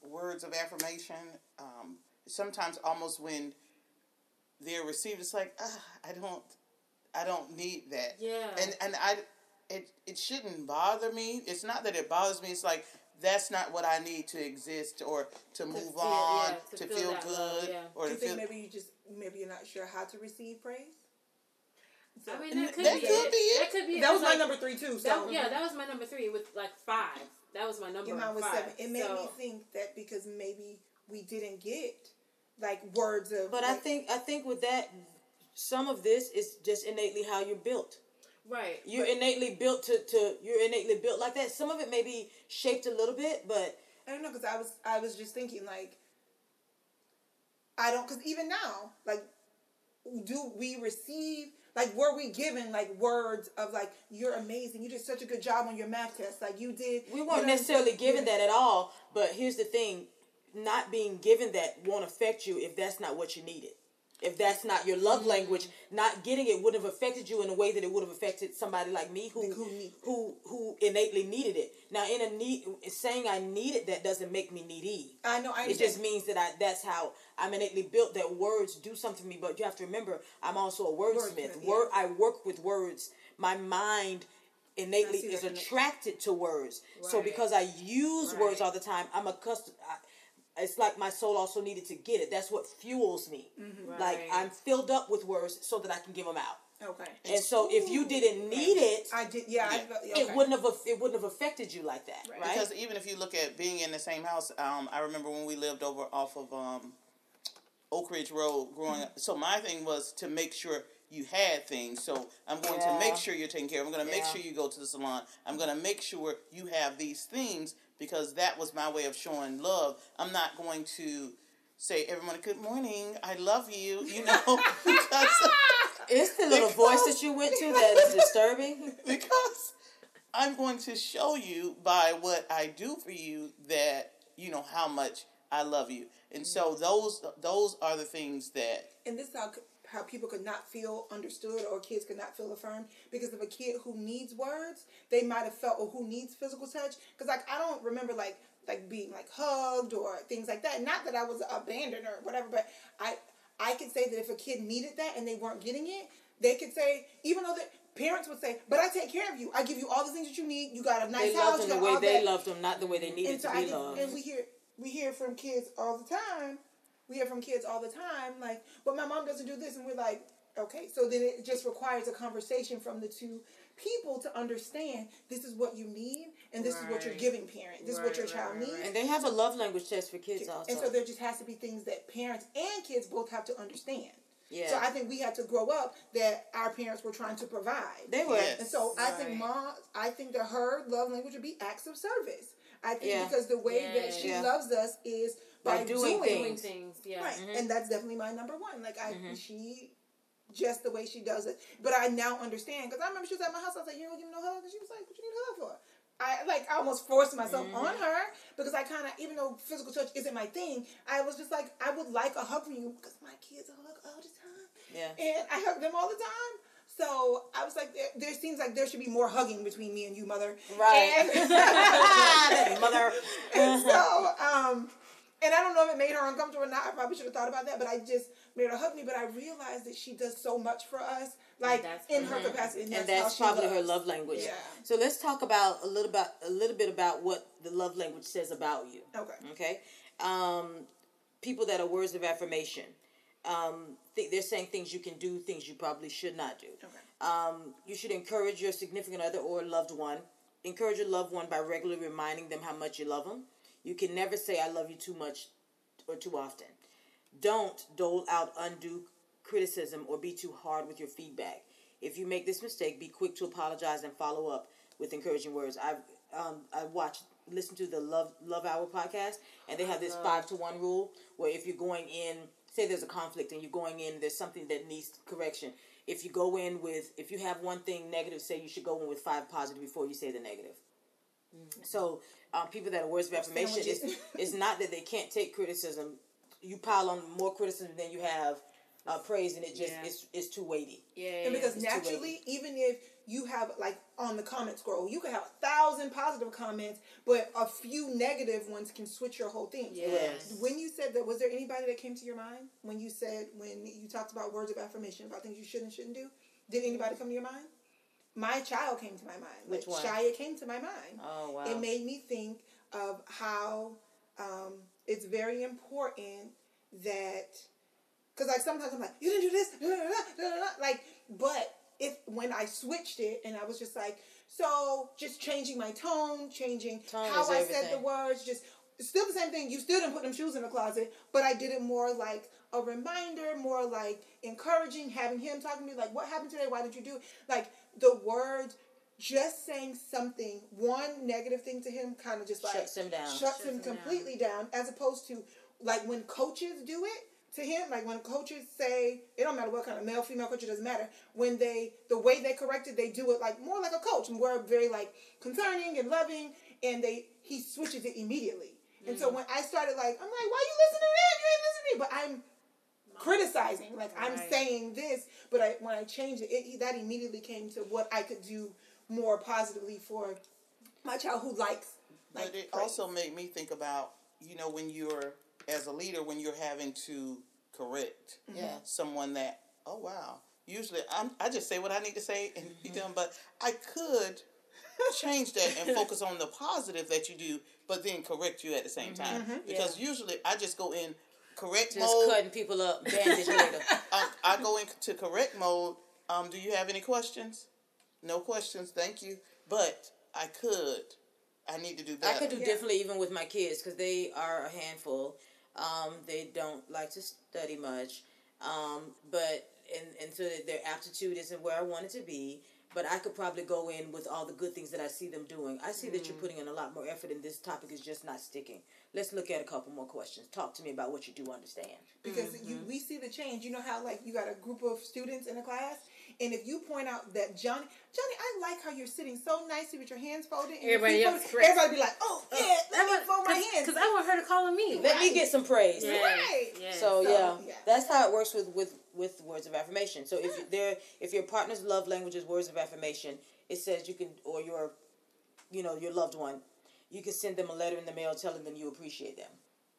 words of affirmation. Um, sometimes almost when they're received, it's like, ah, I don't, I don't need that. Yeah. And and I, it it shouldn't bother me. It's not that it bothers me. It's like that's not what I need to exist or to move feel- on, yeah, to, to feel, feel good, love, yeah. or Do to you feel. think maybe you just maybe you're not sure how to receive praise? So, I mean, that could, That be, could it. be it. That could be it. that was my Like, number three too. So That, yeah, that was my number three with like five. That was my number Your mine was five. seven. It made so, me think that because maybe we didn't get like words of. But I think I think with that, some of this is just innately how you're built. right. You're innately built to, to you're innately built like that. Some of it may be shaped a little bit, but I don't know because I was I was just thinking like. I don't because even now like, do we receive like were we given like words of like you're amazing you did such a good job on your math test like you did we weren't know, necessarily given that at all. But here's the thing: not being given that won't affect you if that's not what you needed. If that's not your love language, not getting it would have affected you in a way that it would have affected somebody like me who Who who innately needed it. Now, in a need, saying I needed that doesn't make me needy. I know I It just means that I that's how I'm innately built that words do something to me. But you have to remember I'm also a wordsmith. Wordsmith, Word I work with words. My mind innately is attracted to words. So because I use words all the time, I'm accustomed I, it's like my soul also needed to get it. That's what fuels me. Like Right. I'm filled up with words so that I can give them out. okay And so if you didn't need it, I did yeah, I Yeah. felt, okay. it wouldn't have it wouldn't have affected you like that, right? Because even if you look at being in the same house, um, I remember when we lived over off of um, Oak Ridge Road growing up. So my thing was to make sure you had things. So I'm going to make sure you're taken care of. I'm going to make sure you go to the salon. I'm going to make sure you have these things because that was my way of showing love. I'm not going to say everyone "Good morning, I love you," you know, because it's the little voice that you went to that is disturbing. because I'm going to show you by what I do for you that you know how much I love you. And so mm-hmm. those those are the things that and this is how how people could not feel understood or kids could not feel affirmed because of a kid who needs words they might have felt or who needs physical touch because like i don't remember like like being like hugged or things like that not that i was abandoned or whatever but i i could say that if a kid needed that and they weren't getting it they could say even though that parents would say, "But I take care of you. I give you all the things that you need. You got a nice They house. loved You them the way they that." loved them, not the way they needed and so to I be loved. and we hear we hear from kids all the time. We hear from kids all the time, like, "But my mom doesn't do this," and we're like, "Okay." So then it just requires a conversation from the two people to understand this is what you need and this is what you're giving parent. This is what your Right, child right, needs. And they have a love language test for kids also. And so there just has to be things that parents and kids both have to understand. yeah. So I think we had to grow up that our parents were trying to provide. they were. Yes. And so I think Right. mom, I think that her love language would be acts of service. I think Yeah. because the way that Yeah. she Yeah. loves us is by, By doing doing, things. things, yeah. Right. Mhm. And that's definitely my number one. Like I, Mhm. she, just the way she does it. But I now understand because I remember she was at my house. I was like, "You don't give me no hug," and she was like, "What you need a hug for?" I like I almost forced myself Mhm. on her because I kind of, even though physical touch isn't my thing, I was just like, I would like a hug from you because my kids hug all the time, Yeah. and I hug them all the time. So I was like, there, there seems like there should be more hugging between me and you, mother. Right. And- mother. and so, um, and I don't know if it made her uncomfortable or not. I probably should have thought about that, but I just made her hug me. But I realized that she does so much for us, like That's in her capacity, and and that's, that's how she probably her love language. Yeah. So let's talk about a little about a little bit about what the love language says about you. Okay. Okay, um, people that are words of affirmation. Um, th- they're saying things you can do, things you probably should not do. Okay. Um, you should encourage your significant other or loved one. Encourage your loved one by regularly reminding them how much you love them. You can never say "I love you" too much or too often. Don't dole out undue criticism or be too hard with your feedback. If you make this mistake, be quick to apologize and follow up with encouraging words. I um I watched listen to the Love Love Hour podcast and they have this five to one rule where if you're going in, say there's a conflict and you're going in, there's something that needs correction. If you go in with if you have one thing negative, say you should go in with five positive before you say the negative. So um, people that are words of affirmation, it's, it's not that they can't take criticism. You pile on more criticism than you have uh, praise, and it just Yeah. it's it's too weighty. Yeah. And because it's naturally, even if you have like on the comment scroll, you could have a thousand positive comments, but a few negative ones can switch your whole thing. Yes. When you said that, was there anybody that came to your mind when you said when you talked about words of affirmation about things you should and shouldn't do? Did anybody come to your mind? My child came to my mind. Which like, one? Shia came to my mind. Oh wow! It made me think of how um, it's very important that because like sometimes I'm like you didn't do this da, da, da, da, da, da," like but if when I switched it and I was just like so just changing my tone changing Tone how I said the words just still the same thing you still didn't put them shoes in the closet but I did it more like a reminder more like encouraging having him talking to me like what happened today why did you do it? like the word just saying something one negative thing to him kind of just like Shuts him down. shuts, Shuts him him completely down. as opposed to like when coaches do it to him like when coaches say it don't matter what kind of male female coach it doesn't matter when they the way they correct it they do it like more like a coach and we're very like concerning and loving and they he switches it immediately and Mm. so when i started like i'm like why you listening to that you ain't listening to me but i'm criticizing like i'm saying this but i when i changed it, it that immediately came to what i could do more positively for my child who likes like But it praise. also made me think about, you know, when you're, as a leader, when you're having to correct mm-hmm. Yeah. someone that, oh, wow. Usually, I'm, I just say what I need to say and be mm-hmm. done, but I could change that and focus on the positive that you do, but then correct you at the same mm-hmm. time. Because usually I just go in correct mode. Just mode. cutting people up, bandage later. I, I go into correct mode. Um, do you have any questions? No questions, thank you. But I could. I need to do that. I could do Yeah. differently even with my kids because they are a handful. Um, they don't like to study much, um, but and and so their aptitude isn't where I want it to be. But I could probably go in with all the good things that I see them doing. I see that you're putting in a lot more effort, and this topic is just not sticking. Let's look at a couple more questions. Talk to me about what you do understand. because Mm-hmm. we see the change. You know how like you got a group of students in a class, and if you point out that Johnny, Johnny, I like how you're sitting so nicely with your hands folded. And your Everybody feet else folded," everybody be like, oh yeah, let me fold my hands. Because I want her to call on me. Let me get some praise. Yes, Right. yes. So, So, yeah, yeah. that's how it works with with with words of affirmation. So if there if your partner's love language is words of affirmation, it says you can or your you know your loved one, you can send them a letter in the mail telling them you appreciate them.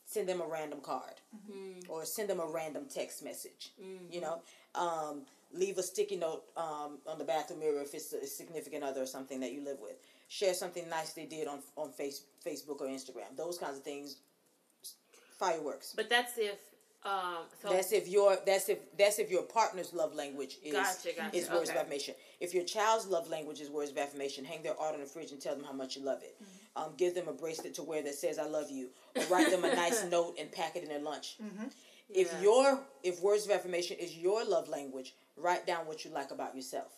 send them a random card or send them a random text message. You know, um, leave a sticky note um, on the bathroom mirror if it's a significant other or something that you live with. Share something nice they did on on face, Facebook or Instagram. Those kinds of things. Fireworks. But that's if um so That's if your that's if that's if your partner's love language is Gotcha, gotcha, is words okay. of affirmation. If your child's love language is words of affirmation, hang their art on the fridge and tell them how much you love it. Mm-hmm. Um, give them a bracelet to wear that says "I love you," or write them a nice note and pack it in their lunch. If Yeah. your if words of affirmation is your love language, write down what you like about yourself.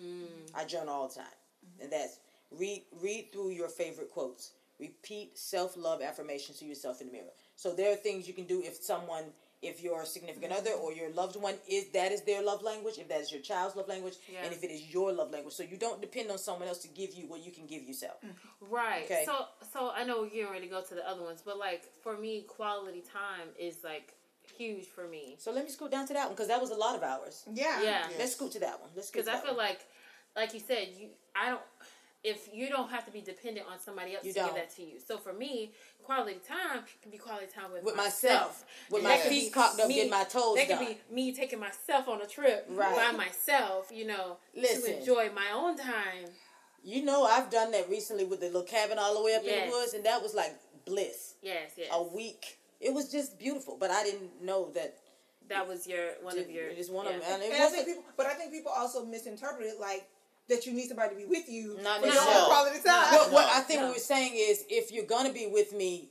Mm. I journal all the time, and that's read read through your favorite quotes. Repeat self love affirmations to yourself in the mirror. So there are things you can do if someone, if your significant mm-hmm. other or your loved one is that is their love language, if that is your child's love language, Yeah. and if it is your love language. So you don't depend on someone else to give you what you can give yourself. Mm. Right. Okay. So so I know we're getting ready to go to the other ones, but like for me, quality time is like huge for me. So let me scoot down to that one because that was a lot of hours. Yeah. Yeah. Let's scoot to that one. Let's Because I feel one. like, like you said, you I don't. If you don't have to be dependent on somebody else You to don't. give that to you. So for me, quality time can be quality time with, with myself. myself, with And my feet cocked up, me- getting my toes That done. could be me taking myself on a trip Right. by myself, you know, Listen. to enjoy my own time. You know, I've done that recently with the little cabin all the way up in the woods, and that was like bliss. Yes, yes. A week. It was just beautiful, but I didn't know that that was your one of your. it is one yeah. of them. And it And I think people, but I think people also misinterpret it like that you need somebody to be with you Not for your necessarily. own quality time. What, what No. I think No. what we're saying is, if you're gonna be with me,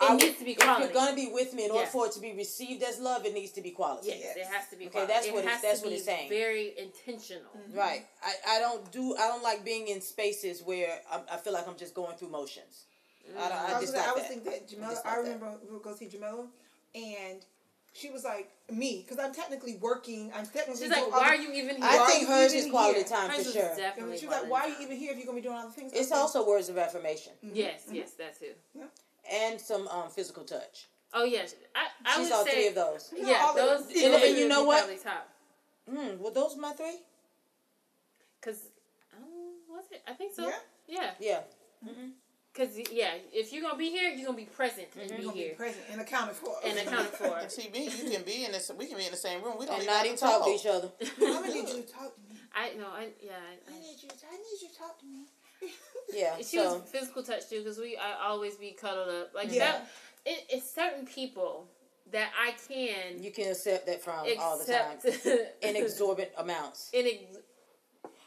It I needs would- to be If you're gonna be with me, in order Yeah. for it to be received as love, it needs to be quality. Yes, Yes. it has to be. Okay, quality. that's it what it- that's to what be it's saying. Very intentional. Mm-hmm. Right. I, I don't do. I don't like being in spaces where I, I feel like I'm just going through motions. I don't. I, mm-hmm. I was, just gonna- like I was that. thinking that Jamila. just I like that. remember we would go see Jamila, and she was like me because I'm technically working. I'm technically. She's like, why other- are you even here? I think you hers is quality here? time Hers for sure. definitely And she was like, why are you even here if you're gonna be doing other things? It's Okay. also words of affirmation Yes, yes, that too. and some um, physical touch. Oh yes, I, I She's would all say three of those. Yeah, Yeah, all of those. them. those And- and you know what? Probably top. Hmm. Were those my three? Cause, um, was it? I think so. Yeah. Yeah. Yeah. Cause yeah, if you're gonna be here, you're gonna be present and You're be gonna be here present and accounted for. and accounted for. And see, me, you can be in this. We can be in the same room. We don't And even not even to talk talk. to each other. I'm gonna need you to talk to me. I know. I yeah. I, I need you. To, I need you to talk to me. Yeah. She So was physical touch too, cause we I always be cuddled up like Yeah. that. It, it's certain people that I can you can accept that from all the time accept in exorbitant amounts. in ex-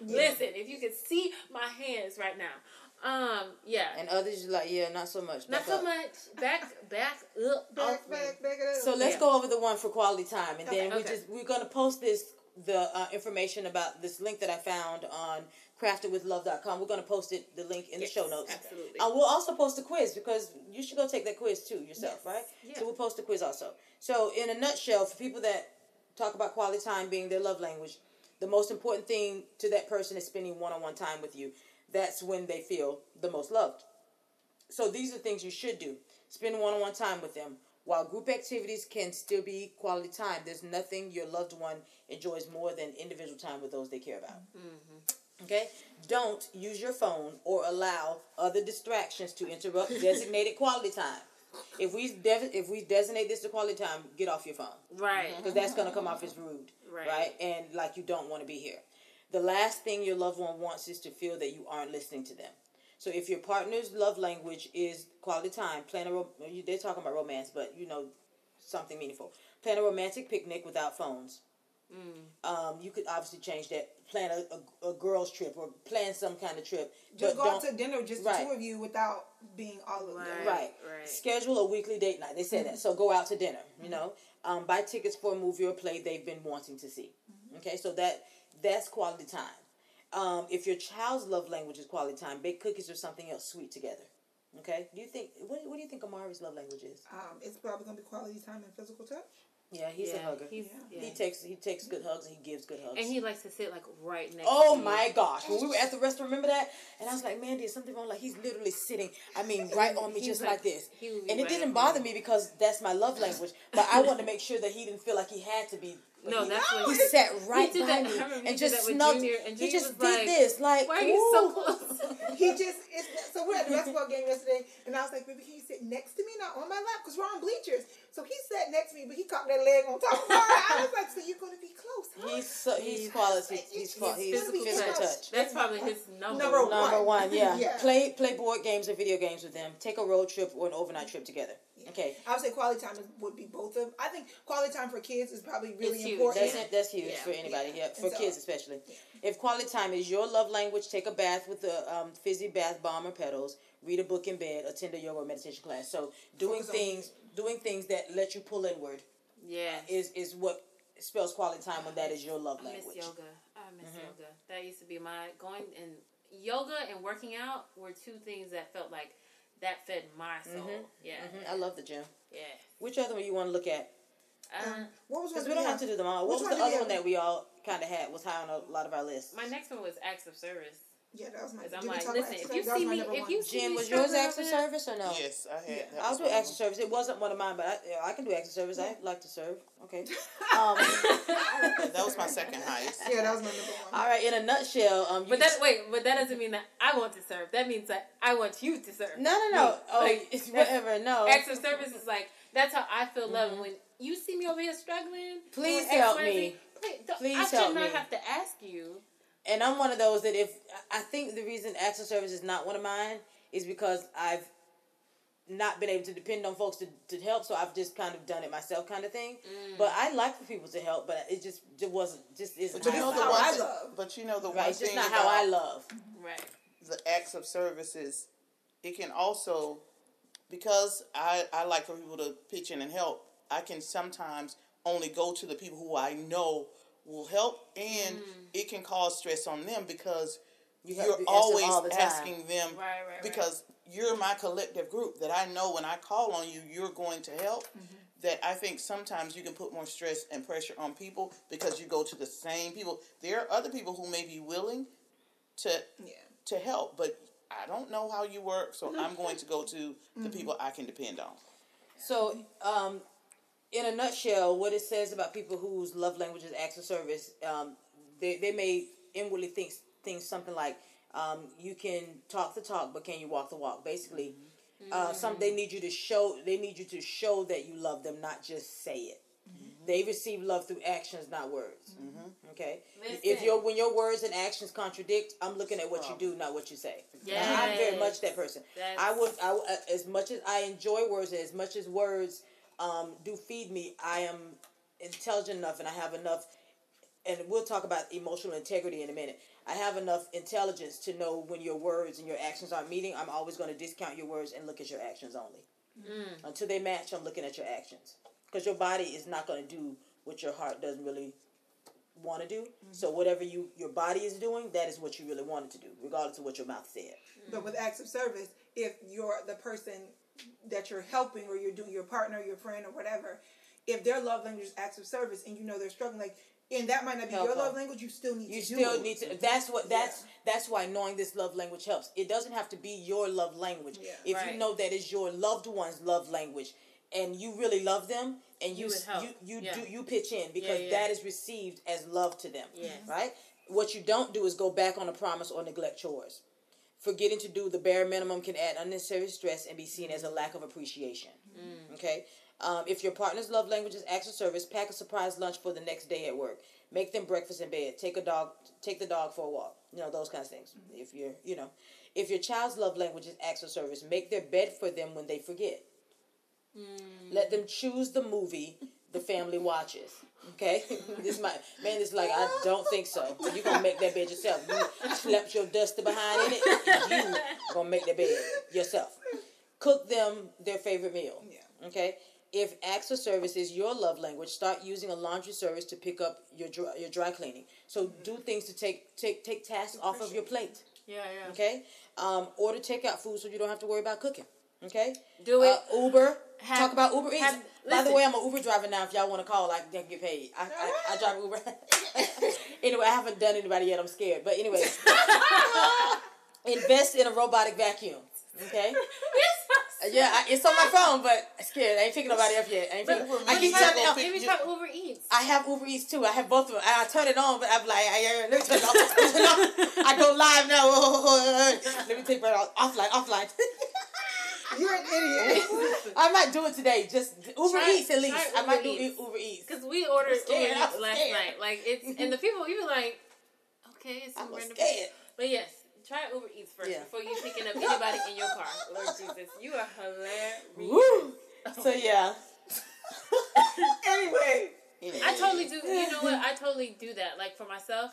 Listen, if you could see my hands right now, um, yeah, And others you're like, yeah, not so much. not Back so up. much. Back, back up, Back, back, back up. So let's Yeah. go over the one for quality time, and then we Okay. just we're gonna post this the uh, information about this link that I found on cratedwithlove.com. We're gonna post it the link in Yes, the show notes. absolutely. Uh, we'll also post a quiz because you should go take that quiz too yourself, Yes. right? Yeah. So we'll post a quiz also. So in a nutshell, for people that talk about quality time being their love language, the most important thing to that person is spending one-on-one time with you. That's when they feel the most loved. So these are things you should do. Spend one-on-one time with them. While group activities can still be quality time, there's nothing your loved one enjoys more than individual time with those they care about. Mm-hmm. Okay? Don't use your phone or allow other distractions to interrupt designated quality time. If we de- if we designate this to quality time, get off your phone Right. because that's going to come off as rude, Right. right. And like you don't want to be here. The last thing your loved one wants is to feel that you aren't listening to them. So if your partner's love language is quality time, plan a ro- they're talking about romance, but you know something meaningful. Plan a romantic picnic without phones. Um, you could obviously change that. Plan a, a, a girls trip or plan some kind of trip. Just go out to dinner, just Right. the two of you, without being all of them. Right. Right. right. Schedule a weekly date night. They said that. So go out to dinner, you know. Um, buy tickets for a movie or play they've been wanting to see. Okay, so that that's quality time. Um, if your child's love language is quality time, bake cookies or something else sweet together. Okay, do you think what, what do you think Amari's love language is? Um, it's probably gonna be quality time and physical touch. Yeah, he's a hugger. He's, Yeah. yeah. He takes he takes good hugs and he gives good hugs. and he likes to sit like right next. Oh to you. my gosh! When we were at the restaurant, remember that? And I was like, "Man, there's something wrong." Like he's literally sitting. I mean, right on me, just like- like this. he would be And it didn't bother me because that's my love language. But I wanted to make sure that he didn't feel like he had to be No, he, that's what he he- sat right did behind that- me I remember he and just that with snugged. Junior, and He just did like, this like. "Why are you so close?" He just it's, so we're at the basketball game yesterday, and I was like, "Baby, can you sit next to me, not on my lap, because we're on bleachers." So he sat next to me, but he caught that leg on top of mine. I was like, "So you're gonna be close, huh?" He's so, he's He's- quality. he's- He's he's he's physical physical touch. touch. That's probably his number, Number one. Number One. one, yeah. Yeah. Play play board games or video games with them. Take a road trip or an overnight trip together. Okay. I would say quality time would be both of. I think quality time for kids is probably really It's huge. important. That's Yeah. That's huge Yeah. for anybody. Yeah, Yeah. for so- kids especially. If quality time is your love language, take a bath with the um, fizzy bath bomb or petals. Read a book in bed. Attend a yoga or meditation class. So doing Focus on- things, doing things that let you pull inward Yeah. is is what spells quality time when that is your love I miss yoga. I miss Mhm. yoga. That used to be my going and yoga and working out were two things that felt like that fed my soul. Mhm. Yeah. hmm I love the gym. Yeah. Which other one you want to look at? Uh, What was Because we don't we have to do them all. What was the other one that we all kind of had was high on a lot of our lists? my next one was acts of service. Yeah, that was my. Because I'm like, listen, if you see me, number if you see me was yours struggling acts of over service or no? Yes, I had. Yeah. I'll do one of acts of them. service. It wasn't one of mine, but I, yeah, I can do acts of service. I like to serve. Okay. Um, That was my second highest. Yeah, that was my number one. all right. In a nutshell, um, you But that wait, but that doesn't mean that I want to serve. That means that I want you to serve. no, no, no. Me. Oh, Like, it's whatever. No. Acts of service is like that's how I feel love. And when you see me over here struggling, Please help Y, and Z, me. Please, don't- Please I should not me. have to ask you. And I'm one of those that if I think the reason acts of service is not one of mine is because I've not been able to depend on folks to, to help, so I've just kind of done it myself, kind of thing. Mm. But I like for people to help, but it just it wasn't just isn't But you how know I the love. one I thing, love. but you know the right. one It's just thing not how I love. Right. the acts of services, it can also, because I, I like for people to pitch in and help, I can sometimes only go to the people who I know will help, and mm. it can cause stress on them because you you're always the asking them Right. Right. right. because you're my collective group that I know when I call on you, you're going to help. Mm-hmm. That I think sometimes you can put more stress and pressure on people because you go to the same people. There are other people who may be willing to Yeah. to help, but I don't know how you work, so I'm going to go to the mm-hmm. people I can depend on. So, um, in a nutshell, what it says about people whose love language is acts of service, um, they, they may inwardly think things something like, um, you can talk the talk, but can you walk the walk? Basically, uh, some they need you to show they need you to show that you love them, not just say it. They receive love through actions, not words. Okay. If your when your words and actions contradict, I'm looking at what you do, not what you say. Yes. I'm very much that person. That's- I would, I uh, as much as I enjoy words, as much as words um, do feed me, I am intelligent enough, and I have enough. And we'll talk about emotional integrity in a minute. I have enough intelligence to know when your words and your actions aren't meeting. I'm always going to discount your words and look at your actions only. Mm. Until they match, I'm looking at your actions because your body is not going to do what your heart doesn't really want to do. So whatever you your body is doing, that is what you really wanted to do, regardless of what your mouth said. But with acts of service, if you're the person that you're helping or you're doing your partner, your friend, or whatever, if their love language is acts of service and you know they're struggling, like, and that might not be Help your them. love language, you still need You to still do it. need to. That's what. That's that's why knowing this love language helps. It doesn't have to be your love language. Yeah. if Right. you know that is your loved one's love language, and you really love them, and you You would help. you you Yeah. do you pitch in because yeah. that is received as love to them. Yes. Right. What you don't do is go back on a promise or neglect chores. Forgetting to do the bare minimum can add unnecessary stress and be seen as a lack of appreciation. Mm. Okay. Um, if your partner's love language is acts of service, pack a surprise lunch for the next day at work. Make them breakfast in bed. Take a dog. Take the dog for a walk. You know those kinds of things. If you're, you know, if your child's love language is acts of service, make their bed for them when they forget. Let them choose the movie the family watches. Okay, this might man. It's like I don't think so. You gonna make that bed yourself. You slept your duster behind in it. You gonna make that bed yourself. Cook them their favorite meal. Yeah. Okay. If acts of service is your love language, start using a laundry service to pick up your dry, your dry cleaning. So do things to take take take tasks off of your plate. Yeah. Yeah. Okay. Um, order takeout food so you don't have to worry about cooking. Okay. Do it. Uh, Uber. Have- Talk about Uber Eats. have- By the way, I'm an Uber driver now. If y'all want to call, I can get paid. I, I, I drive Uber. anyway, I haven't done anybody yet. I'm scared. But anyway, invest in a robotic vacuum. Okay. You're Yeah, I, it's on my phone, but I'm scared. I ain't picking nobody up yet. I ain't But picking. I keep telling them. Maybe try Uber Eats. I have Uber Eats too. I have both of them. I turn it on, but I'm like, I, I, let me turn it off. Let me turn it off. I go live now. let me take that off. Offline, offline. You're an idiot. I might do it today. Just Uber Try- Eats at least. try I might Uber do Eats. Uber Eats. Because we ordered Uber Eats last night. Like it's and the people you be like, okay, it's I some random. scared. But yes, try Uber Eats first Yeah. before you picking up anybody in your car. Lord Jesus, you are hilarious. Woo. So yeah. anyway, I totally do. You know what? I totally do that. Like for myself,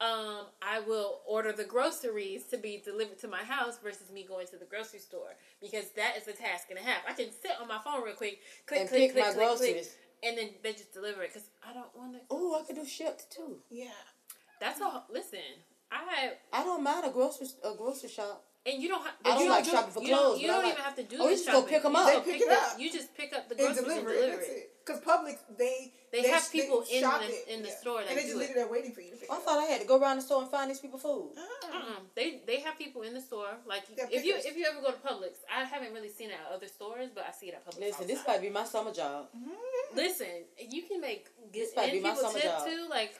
um, I will order the groceries to be delivered to my house versus me going to the grocery store because that is a task and a half. I can sit on my phone real quick, click, And click, pick click, my click, groceries. click, and then they just deliver it because I don't want to. Oh, I could do shipped too. yeah. That's a listen. I I don't mind a grocery a grocery shop. And you don't have. I don't you like do- shopping for you don't- clothes, You but don't like- even have to do Oh, the you just go shopping. pick 'em You up. They go pick it up. You just pick up the And groceries deliver and deliver it. it. Because Publix, they They have people in the- it. in the Yeah. store that and they do just leave it there waiting for you to pick I it up. thought I had to go around the store and find these people food. Ah. Uh-uh. They they have people in the store. Like They're if you pickers. if you ever go to Publix, I haven't really seen it at other stores, but I see it at Publix. Listen, the this might be my summer job. Listen, you can make This good might be my summer job. too. Like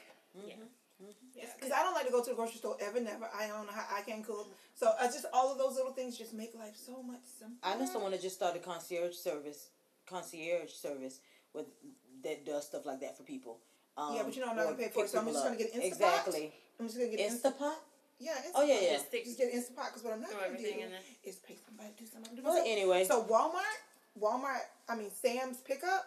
Because I don't like to go to the grocery store ever, never. I don't know how I can cook. So I just all of those little things just make life so much simpler. I know someone that just started concierge service, concierge service with that does stuff like that for people. Um, Yeah, but you know I'm not gonna pay for it, so I'm just up. gonna get Instapot. Exactly. I'm just gonna get Insta. Instapot. Yeah, Instapot. Oh yeah, yeah. just stick. Just get Instapot because what I'm not gonna do everything in there. is pay somebody to do something. Do Well, myself. anyway. So Walmart, Walmart, I mean Sam's pickup,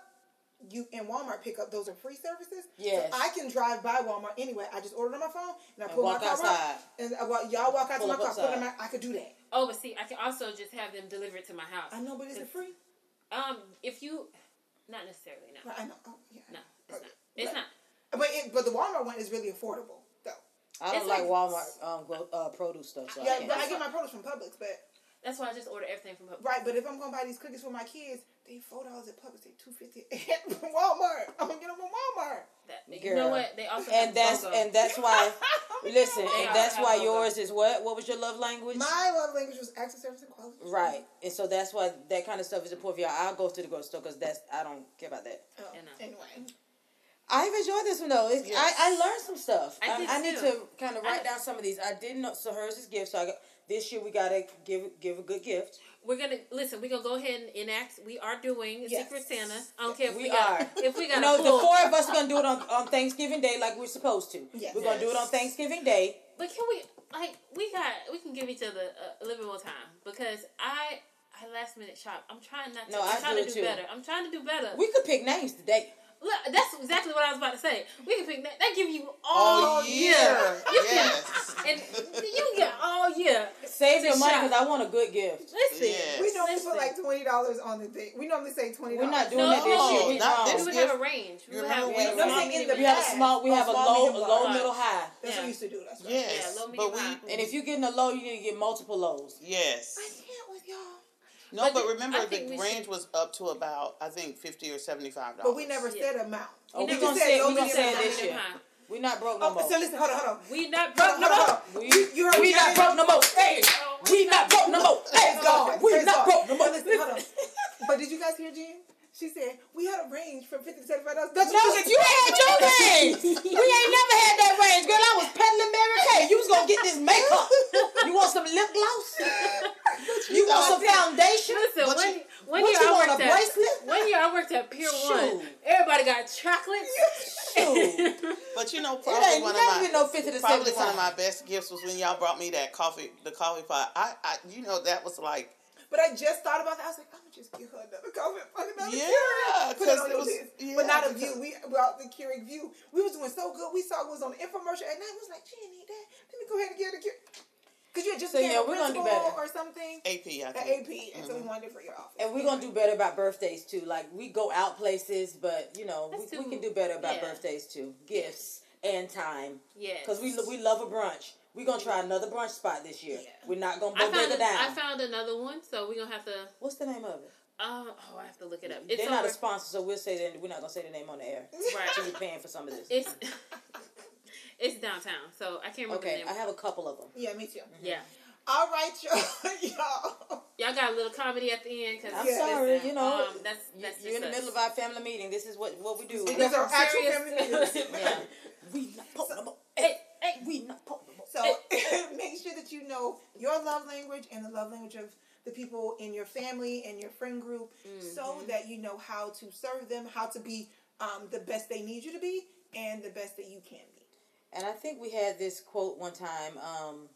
you and Walmart pickup, those are free services. Yes. So I can drive by Walmart anyway. I just order it on my phone and I And pull walk my car outside. up and I walk, y'all walk out Pull to my car. Put in my, I could do that. Oh, but see, I can also just have them deliver it to my house. I know, but is it free? Um, if you, not necessarily, no, Right, I know. Oh, yeah. no, it's Okay. not. It's Right. not. But it, but the Walmart one is really affordable though. I don't like like- Walmart um gro- uh, produce stuff. So I yeah, can't. but I get my produce from Publix. But That's why I just order everything from Publix. right, but if I'm gonna buy these cookies for my kids, they four dollars at Publix. They two fifty at Walmart. I'm gonna get them from Walmart. That, you Girl. know what? They also and that's BOGO. and that's why. Listen, They and that's why BOGO. yours is what? What was your love language? My love language was access, of service and quality. Right, and so that's why that kind of stuff is important for y'all. I'll go to the grocery store because that's I don't care about that. Oh, Anyway, I've enjoyed this one though. Yes. I, I learned some stuff. I I, did I, need too. to kind of write I- down some of these. I didn't know. So hers is gift. So I got this year we gotta give give a good gift. We're gonna listen. We're gonna go ahead and enact. We are doing Yes. Secret Santa. I don't care if we, We got are. if we got You know, the four of us are gonna do it on, on Thanksgiving Day like we're supposed to. Yes. We're gonna do it on Thanksgiving Day. But can we like we got we can give each other a, a little bit more time because I I last minute shop. I'm trying not to. No, I'm I trying do to do too. better. I'm trying to do better. We could pick names today. Look, that's exactly what I was about to say. We can pick that. That give you all, All year. year. You can, and you get all year. Save your money because I want a good gift. Listen, Yes. we normally listen. put like twenty dollars on the thing. We normally say twenty We're dollars. not doing No, that this year. We not wrong. we would gift. have a range. We You would have remember we when- have No, small, saying in medium, the We have a small. We have a low, medium, low, large. middle, high. That's what Yeah. we used to do. That's right. Yes. Yeah, low, but we high. And if you're getting a low, you need to get multiple lows. yes. I can't with y'all. No, But but the- remember the range should- was up to about I think fifty or seventy five dollars. But we never Yeah. said amount. Oh, You we never said say low, we gonna medium, say it high, this year. high. We not broke no Oh, more. so listen, hold on, hold on. We not Hold broke on, no hold more. We, You, you heard we not say- broke no more. Hey, we not broke no more. Hey, God. we not broke no more. But listen, hold on. But did you guys hear Jen? She said we had a range from fifty to seventy-five dollars. That's No, you had your range. We ain't never had that range, girl. I was peddling Mary Kay. You was gonna get this makeup. You want some lip gloss? You want some foundation? Listen, But one, you- one what year you I want, worked a at bracelet? one year I worked at Pier One. Everybody got chocolates. Shoot. But you know, probably one of my no fifty to probably seventy one of my best gifts was when y'all brought me that coffee, the coffee pot. I, I, you know, that was like, But I just thought about that. I was like, I'm gonna just give her another coffee, fucking another Yeah, Keurig. Put it 'cause on it your was- yeah, but not a view. We well the Keurig view. We was doing so good. We saw it was on the infomercial at night. We was like, she didn't need that. Let me go ahead and get a Keurig. Cause you had just So, yeah, a we're gonna do principal better. or something. AP. I At think. AP, and so we mm-hmm. wanted it for your office. And we're gonna do better about birthdays too. Like we go out places, but you know That's we, we can do better about yeah. birthdays too. Gifts and time, yes. because we we love a brunch. We're gonna try another brunch spot this year. Yeah. We're not gonna I go found down. I found another one, so we're gonna have to. What's the name of it? Um, oh, I have to look it up. It's They're not over, a sponsor, so we'll say that we're not gonna say the name on the air. right. So we're paying for some of this. It's it's downtown, so I can't remember Okay, the I have a couple of them. Yeah, me too. yeah. All right, y'all. y'all. Y'all got a little comedy at the end because I'm sorry, you know, um, that's that's You're in the just middle of our family meeting. This is what what we do. These Some are actual family meetings. yeah. We not putting them up. Hey, hey. We not putting them up. So make sure that you know your love language and the love language of the people in your family and your friend group so that you know how to serve them, how to be um, the best they need you to be, and the best that you can be. And I think we had this quote one time um,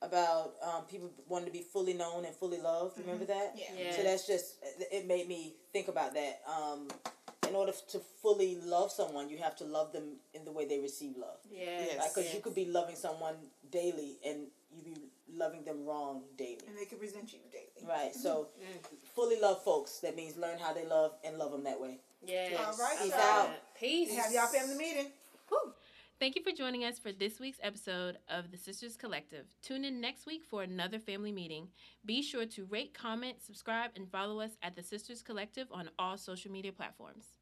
about um, people wanting to be fully known and fully loved. Remember that? Yeah. Yeah. So that's just it made me think about that. In order to fully love someone, you have to love them in the way they receive love. Yes. Yes. Because you could be loving someone daily and you be loving them wrong daily. And they could present you daily. Right. So mm-hmm. fully love folks. That means learn how they love and love them that way. Yes. All right, I Peace out. that. Peace. Have y'all family meeting. Thank you for joining us for this week's episode of the Sisters Collective. Tune in next week for another family meeting. Be sure to rate, comment, subscribe, and follow us at the Sisters Collective on all social media platforms.